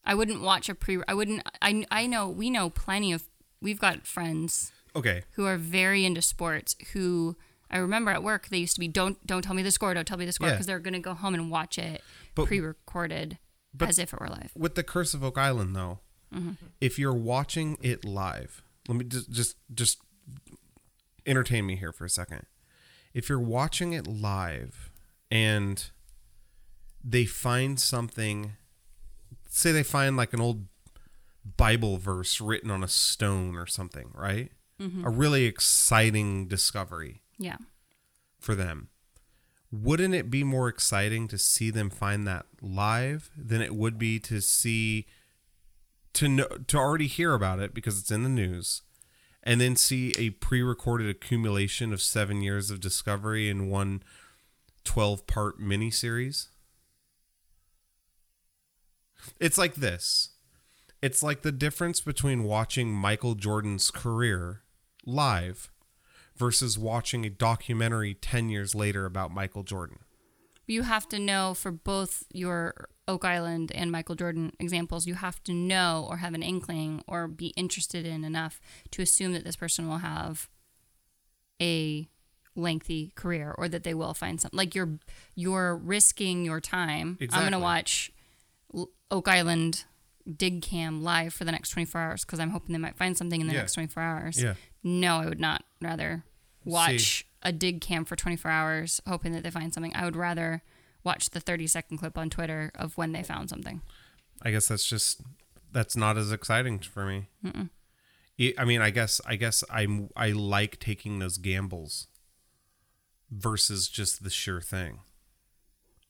I wouldn't watch a pre. I wouldn't. I I know we know plenty of. We've got friends Okay, who are very into sports. Who I remember at work they used to be don't don't tell me the score, don't tell me the score Yeah. because they're gonna go home and watch it But- pre-recorded but- as if it were live. with the Curse of Oak Island though, Mm-hmm. if you're watching it live, let me just just just entertain me here for a second. If you're watching it live and they find something, say they find like an old Bible verse written on a stone or something, right? Mm-hmm. A really exciting discovery Yeah. for them. Wouldn't it be more exciting to see them find that live than it would be to see to know to already hear about it because it's in the news and then see a pre-recorded accumulation of 7 years of discovery in one 12-part miniseries? It's like this. It's like the difference between watching Michael Jordan's career live versus watching a documentary 10 years later about Michael Jordan. You have to know for both your Oak Island and Michael Jordan examples, you have to know or have an inkling or be interested in enough to assume that this person will have a lengthy career or that they will find something. Like you're you're risking your time. I'm going to watch Oak Island dig cam live for the next 24 hours because I'm hoping they might find something in the Yeah. next 24 hours. Yeah. No, I would not rather watch a dig cam for 24 hours hoping that they find something. I would rather watch the 30 second clip on Twitter of when they found something. I guess that's just that's not as exciting for me. I- I mean, I guess I guess I'm I like taking those gambles versus just the sure thing.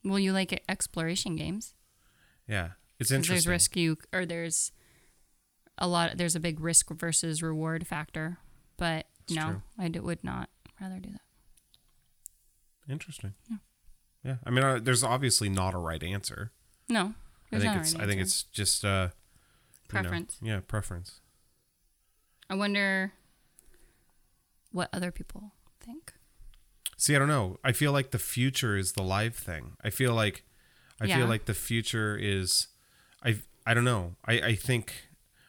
Well, you like exploration games. Yeah, it's interesting. There's risk you or there's a lot. There's a big risk versus reward factor. But It's no, true. I d- would not rather do that. Interesting. Yeah. Yeah. I mean, uh, there's obviously not a right answer. No, I there's think it's right I think it's just uh you know, preference. yeah, preference. I wonder what other people think. See, I don't know. I feel like the future is the live thing. I feel like I Yeah. feel like the future is I I don't know. I I think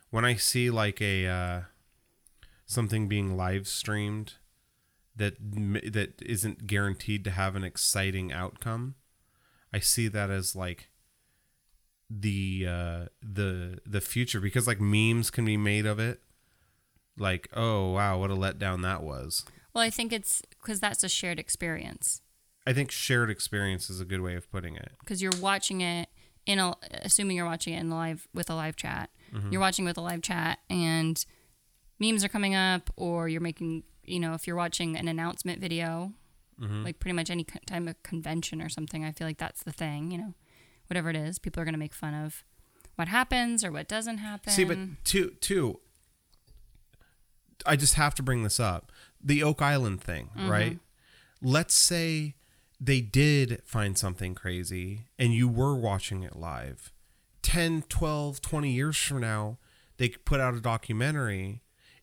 when I see like a uh something being live streamed that that isn't guaranteed to have an exciting outcome, I see that as like the uh the the future because like memes can be made of it. Like, oh wow, what a letdown that was. Well, I think it's because that's a shared experience. I think shared experience is a good way of putting it. because you're watching it in a assuming you're watching it in live with a live chat you're watching with a live chat and memes are coming up or you're making you know if you're watching an announcement video mm-hmm. like pretty much any time of convention or something i feel like that's the thing you know whatever it is people are going to make fun of what happens or what doesn't happen See, but two, two. I just have to bring this up. The Oak Island thing, mm-hmm. right? Let's say they did find something crazy and you were watching it live. 10, 12, 20 years from now, they put out a documentary,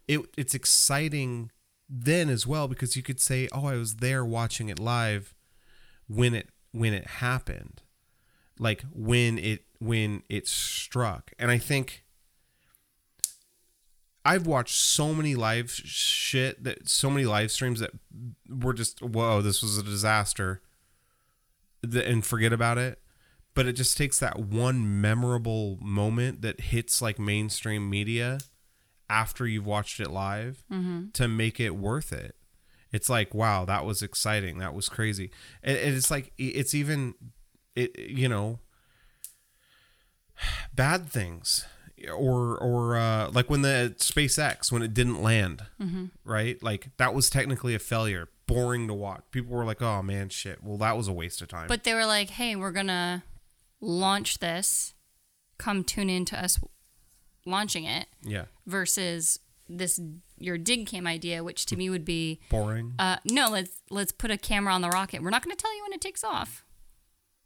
it it's exciting then as well because you could say, "Oh, I was there watching it live when it when it happened." Like when it when it struck. And I think I've watched so many live shit that so many live streams that were just whoa, this was a disaster, and forget about it. But it just takes that one memorable moment that hits like mainstream media after you've watched it live to make it worth it. It's like wow, that was exciting, that was crazy, and, and it's like it's even it you know bad things or or uh, like when the SpaceX when it didn't land, right? Like that was technically a failure, boring to watch. People were like, "Oh man, shit." Well, that was a waste of time. But they were like, "Hey, we're gonna launch this. Come tune in to us launching it." yeah, Versus this your dig cam idea, which to me would be, boring. uh, no, let's let's put a camera on the rocket. We're not gonna tell you when it takes off.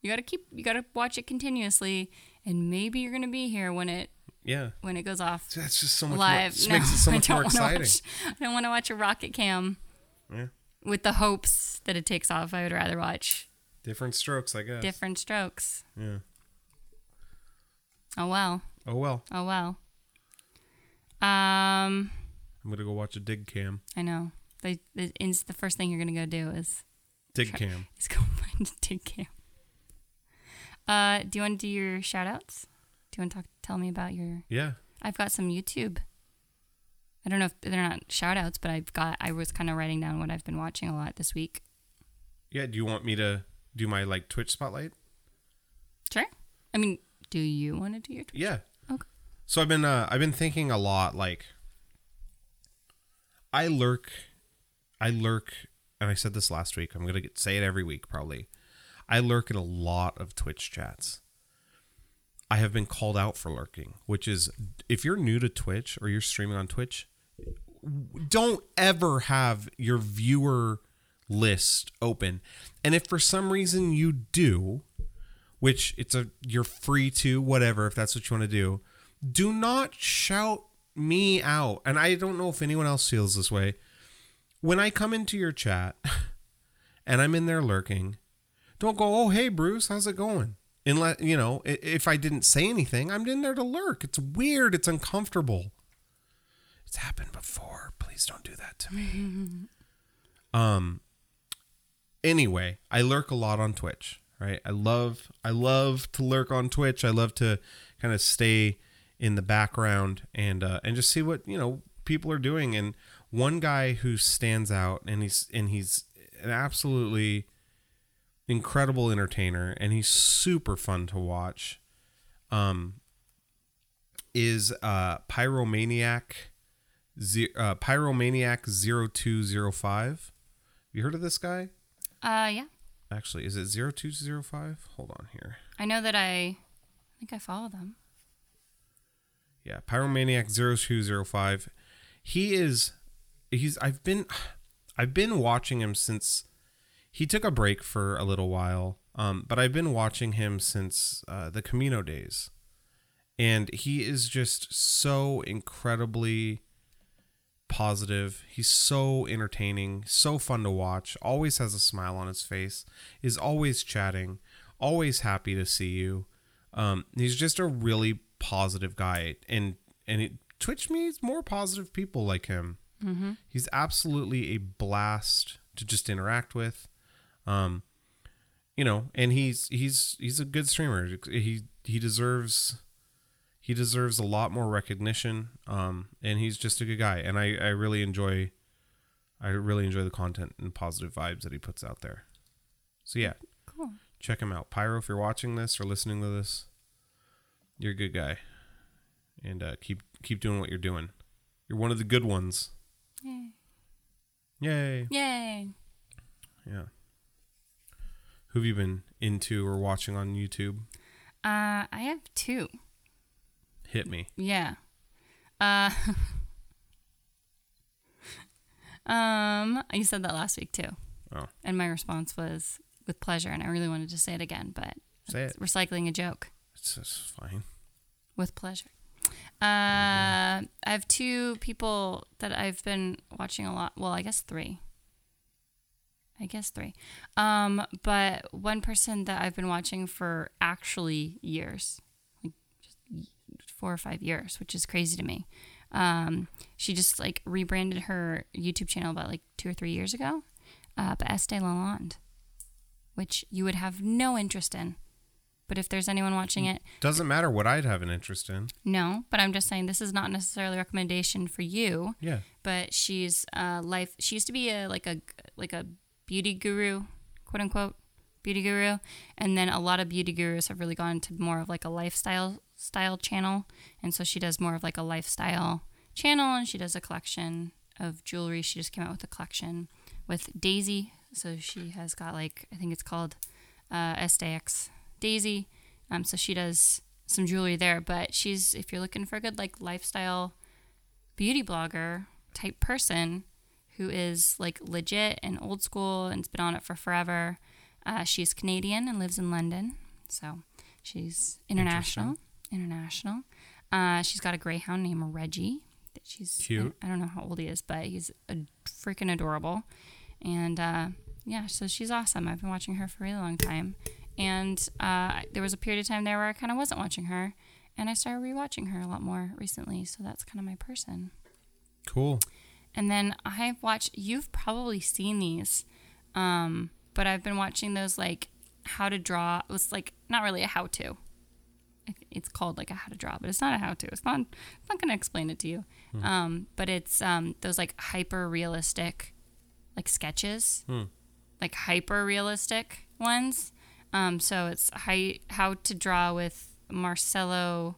You gotta keep. You gotta watch it continuously, and maybe you're gonna be here when it yeah, when it goes off that's just so much. live. More, No, makes it so I much don't more exciting. Watch, I don't want to watch a rocket cam Yeah, with the hopes that it takes off. I would rather watch different strokes, I guess. different strokes. Yeah. Oh well. Oh well, Oh well. Um, I'm gonna go watch a dig cam. I know. They, the, ins- the first thing you're gonna go do is Dig cam. is go find a dig cam. Uh, do you want to do your shout outs? Do you want to talk, tell me about your? Yeah. I've got some YouTube. I don't know if they're not shout outs, but I've got. I was kind of writing down what I've been watching a lot this week. Yeah. Do you want me to do my like Twitch spotlight? Sure. I mean, do you want to do your? Yeah. So I've been uh, I've been thinking a lot like I lurk I lurk and I said this last week. I'm going to say it every week probably. I lurk in a lot of Twitch chats. I have been called out for lurking, which is if you're new to Twitch or you're streaming on Twitch, don't ever have your viewer list open. And if for some reason you do, which it's a you're free to whatever if that's what you want to do, do not shout me out. And I don't know if anyone else feels this way. When I come into your chat and I'm in there lurking, don't go, "Oh, hey Bruce, how's it going?" Unless, you know, if I didn't say anything, I'm in there to lurk. It's weird, it's uncomfortable. It's happened before. Please don't do that to me. um anyway, I lurk a lot on Twitch, right? I love I love to lurk on Twitch. I love to kind of stay in the background and uh, and just see what, you know, people are doing and one guy who stands out and he's and he's an absolutely incredible entertainer and he's super fun to watch um is uh pyromaniac uh, pyromaniac 0205 you heard of this guy Uh, yeah. Actually, is it 0205? Hold on here. I know that I, I think I follow them. Yeah, Pyromaniac 0205. He is he's I've been I've been watching him since he took a break for a little while. Um, but I've been watching him since uh, the Camino days. And he is just so incredibly positive. He's so entertaining, so fun to watch. Always has a smile on his face. Is always chatting. Always happy to see you. Um, he's just a really positive guy, and and it, Twitch needs more positive people like him. Mm-hmm. He's absolutely a blast to just interact with. Um, you know, and he's he's he's a good streamer. He he deserves he deserves a lot more recognition. Um, and he's just a good guy, and I I really enjoy I really enjoy the content and positive vibes that he puts out there. So yeah, Cool. check him out. Pyro, if you're watching this or listening to this, you're a good guy, and uh, keep keep doing what you're doing. You're one of the good ones. Yay. Yay! Yay. Yeah. Who have you been into or watching on YouTube? Uh, I have two. Hit me. Yeah. Uh, um, you said that last week too. Oh, And my response was with pleasure. And I really wanted to say it again, but say it. recycling a joke It's fine. with pleasure. Uh, I have two people that I've been watching a lot. Well, I guess three. I guess three. Um, but one person that I've been watching for actually years, like just four or five years, which is crazy to me. Um, she just like rebranded her YouTube channel about like two or three years ago, uh, but Estee Lalonde, which you would have no interest in. But if there's anyone watching it, Doesn't matter what I'd have an interest in. no. But I'm just saying this is not necessarily a recommendation for you. Yeah. But she's uh, life. She used to be a like a like a beauty guru, quote unquote, beauty guru, and then a lot of beauty gurus have really gone to more of like a lifestyle style channel, and so she does more of like a lifestyle channel, and she does a collection of jewelry. She just came out with a collection with Daisy, so she has got like I think it's called uh, SDX Daisy. Um, so she does some jewelry there, but she's if you're looking for a good like lifestyle beauty blogger type person who is like legit and old school and's been on it for forever. Uh, she's Canadian and lives in London, so she's international. International. Uh, she's got a greyhound named Reggie. That she's Cute. I, I don't know how old he is, but he's a, freaking adorable. And uh, yeah, so she's awesome. I've been watching her for a really long time. And uh, there was a period of time there where I kind of wasn't watching her, and I started rewatching her a lot more recently. So that's kind of my person. Cool. And then I've watched, you've probably seen these, um, but I've been watching those like how to draw. It was like not really a how to. It's called like a how to draw, but it's not a how to. It's not, it's not going to explain it to you. Um, but it's um, those like hyper realistic like sketches, like hyper realistic ones. Um, so it's how, how to draw with Marcello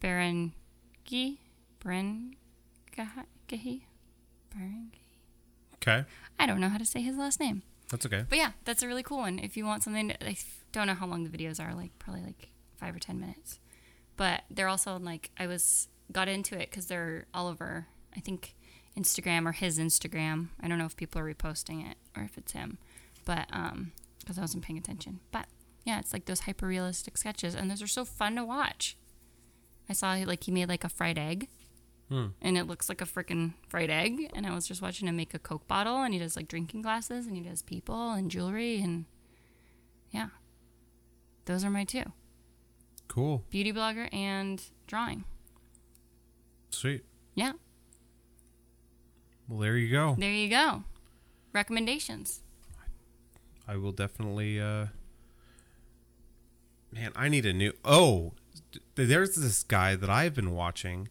Barenghi. Berengahi? Berengahi? Okay. I don't know how to say his last name. That's okay. But yeah, that's a really cool one. If you want something, I don't know how long the videos are, like probably like five or ten minutes. But they're also like I was got into it because they're all over. I think Instagram or his Instagram. I don't know if people are reposting it or if it's him, but um, because I wasn't paying attention. But yeah, it's like those hyper realistic sketches, and those are so fun to watch. I saw like he made like a fried egg. Hmm. And it looks like a freaking fried egg. And I was just watching him make a Coke bottle, and he does like drinking glasses, and he does people and jewelry, and yeah, those are my two: Cool. beauty blogger and drawing. Sweet. Yeah, Well, there you go. there you go. Recommendations. I will definitely. uh Man, I need a new. Oh, th- there's this guy that I've been watching,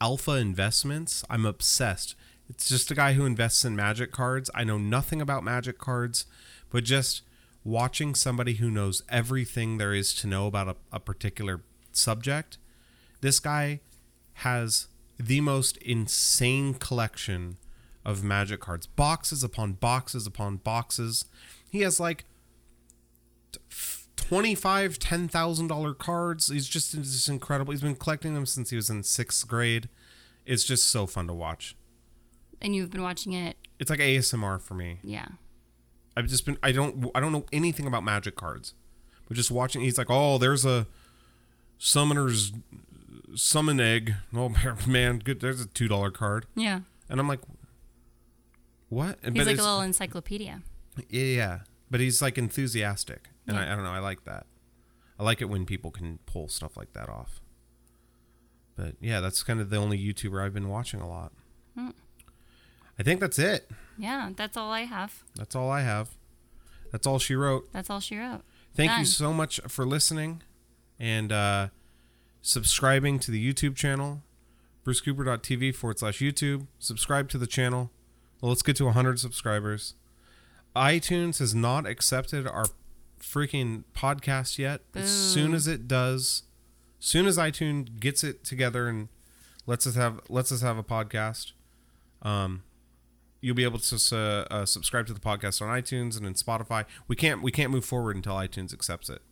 Alpha Investments. I'm obsessed. It's just a guy who invests in magic cards. I know nothing about magic cards, but just watching somebody who knows everything there is to know about a, a particular subject. This guy has the most insane collection of magic cards boxes upon boxes upon boxes. He has like 25 $10,000 cards. He's just, just incredible. He's been collecting them since he was in sixth grade. It's just so fun to watch. And you've been watching it. It's like ASMR for me. Yeah. I've just been I don't I don't know anything about magic cards. But just watching he's like, "Oh, there's a summoner's summon egg. Oh man, good there's a $2 card." Yeah. And I'm like, "What?" He's but like a little encyclopedia. Yeah, yeah. But he's like enthusiastic. And I, I don't know, I like that. I like it when people can pull stuff like that off. But yeah, that's kind of the only YouTuber I've been watching a lot. Hmm. I think that's it. Yeah, that's all I have. That's all I have. That's all she wrote. That's all she wrote. Thank you so much for listening and uh, subscribing to the YouTube channel, brucecooper.tv forward slash YouTube. Subscribe to the channel. Well, let's get to 100 subscribers. iTunes has not accepted our freaking podcast yet. As soon as it does, soon as iTunes gets it together and lets us have lets us have a podcast, um, you'll be able to uh, uh, subscribe to the podcast on iTunes and in Spotify. We can't we can't move forward until iTunes accepts it.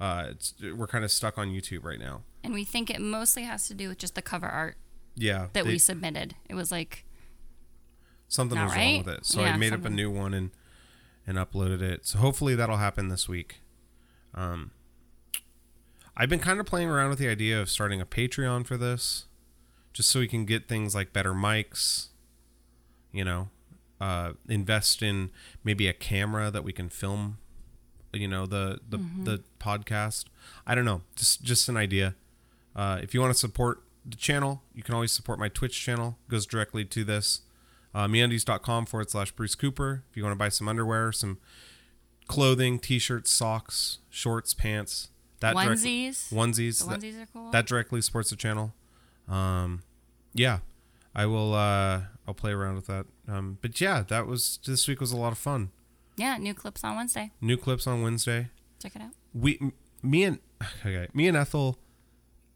Uh, it's, we're kind of stuck on YouTube right now. And we think it mostly has to do with just the cover art Yeah, that they- we submitted. It was like, something was wrong with it, so I Yeah, made up a new one and and uploaded it. So hopefully that'll happen this week. Um, I've been kind of playing around with the idea of starting a Patreon for this, just so we can get things like better mics. You know, uh, invest in maybe a camera that we can film. You know the the the podcast. I don't know, just just an idea. Uh, if you want to support the channel, you can always support my Twitch channel. It goes directly to this. Uh, meundies.com forward slash Bruce Cooper. If you want to buy some underwear, some clothing, t-shirts, socks, shorts, pants, that direct- Onesies. onesies, The that, are cool. that directly supports the channel. Um, yeah, I will. Uh, I'll play around with that. Um, but yeah, that was this week was a lot of fun. yeah, new clips on Wednesday. New clips on Wednesday. Check it out. we m- me and okay me and ethel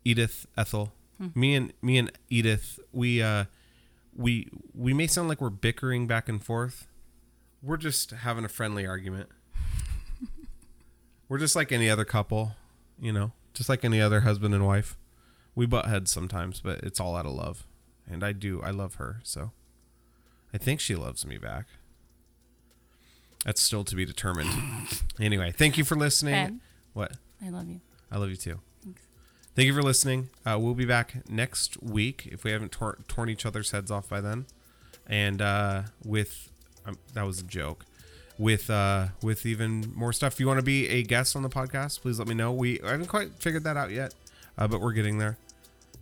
edith ethel me and me and edith we uh we we may sound like we're bickering back and forth. We're just having a friendly argument. We're just like any other couple you know just like any other husband and wife. We butt heads sometimes but it's all out of love. And i do i love her so i think she loves me back. That's still to be determined. Anyway thank you for listening. Ben. what? I love you. I love you too. Thank you for listening. Uh, we'll be back next week if we haven't tor- torn each other's heads off by then, and uh, with um, that was a joke. With uh, with even more stuff. If you want to be a guest on the podcast, please let me know. We I haven't quite figured that out yet, uh, but we're getting there.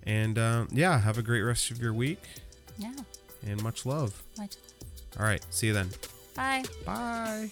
And um, yeah, have a great rest of your week Yeah. and much love. Much. All right, see you then. Bye. Bye.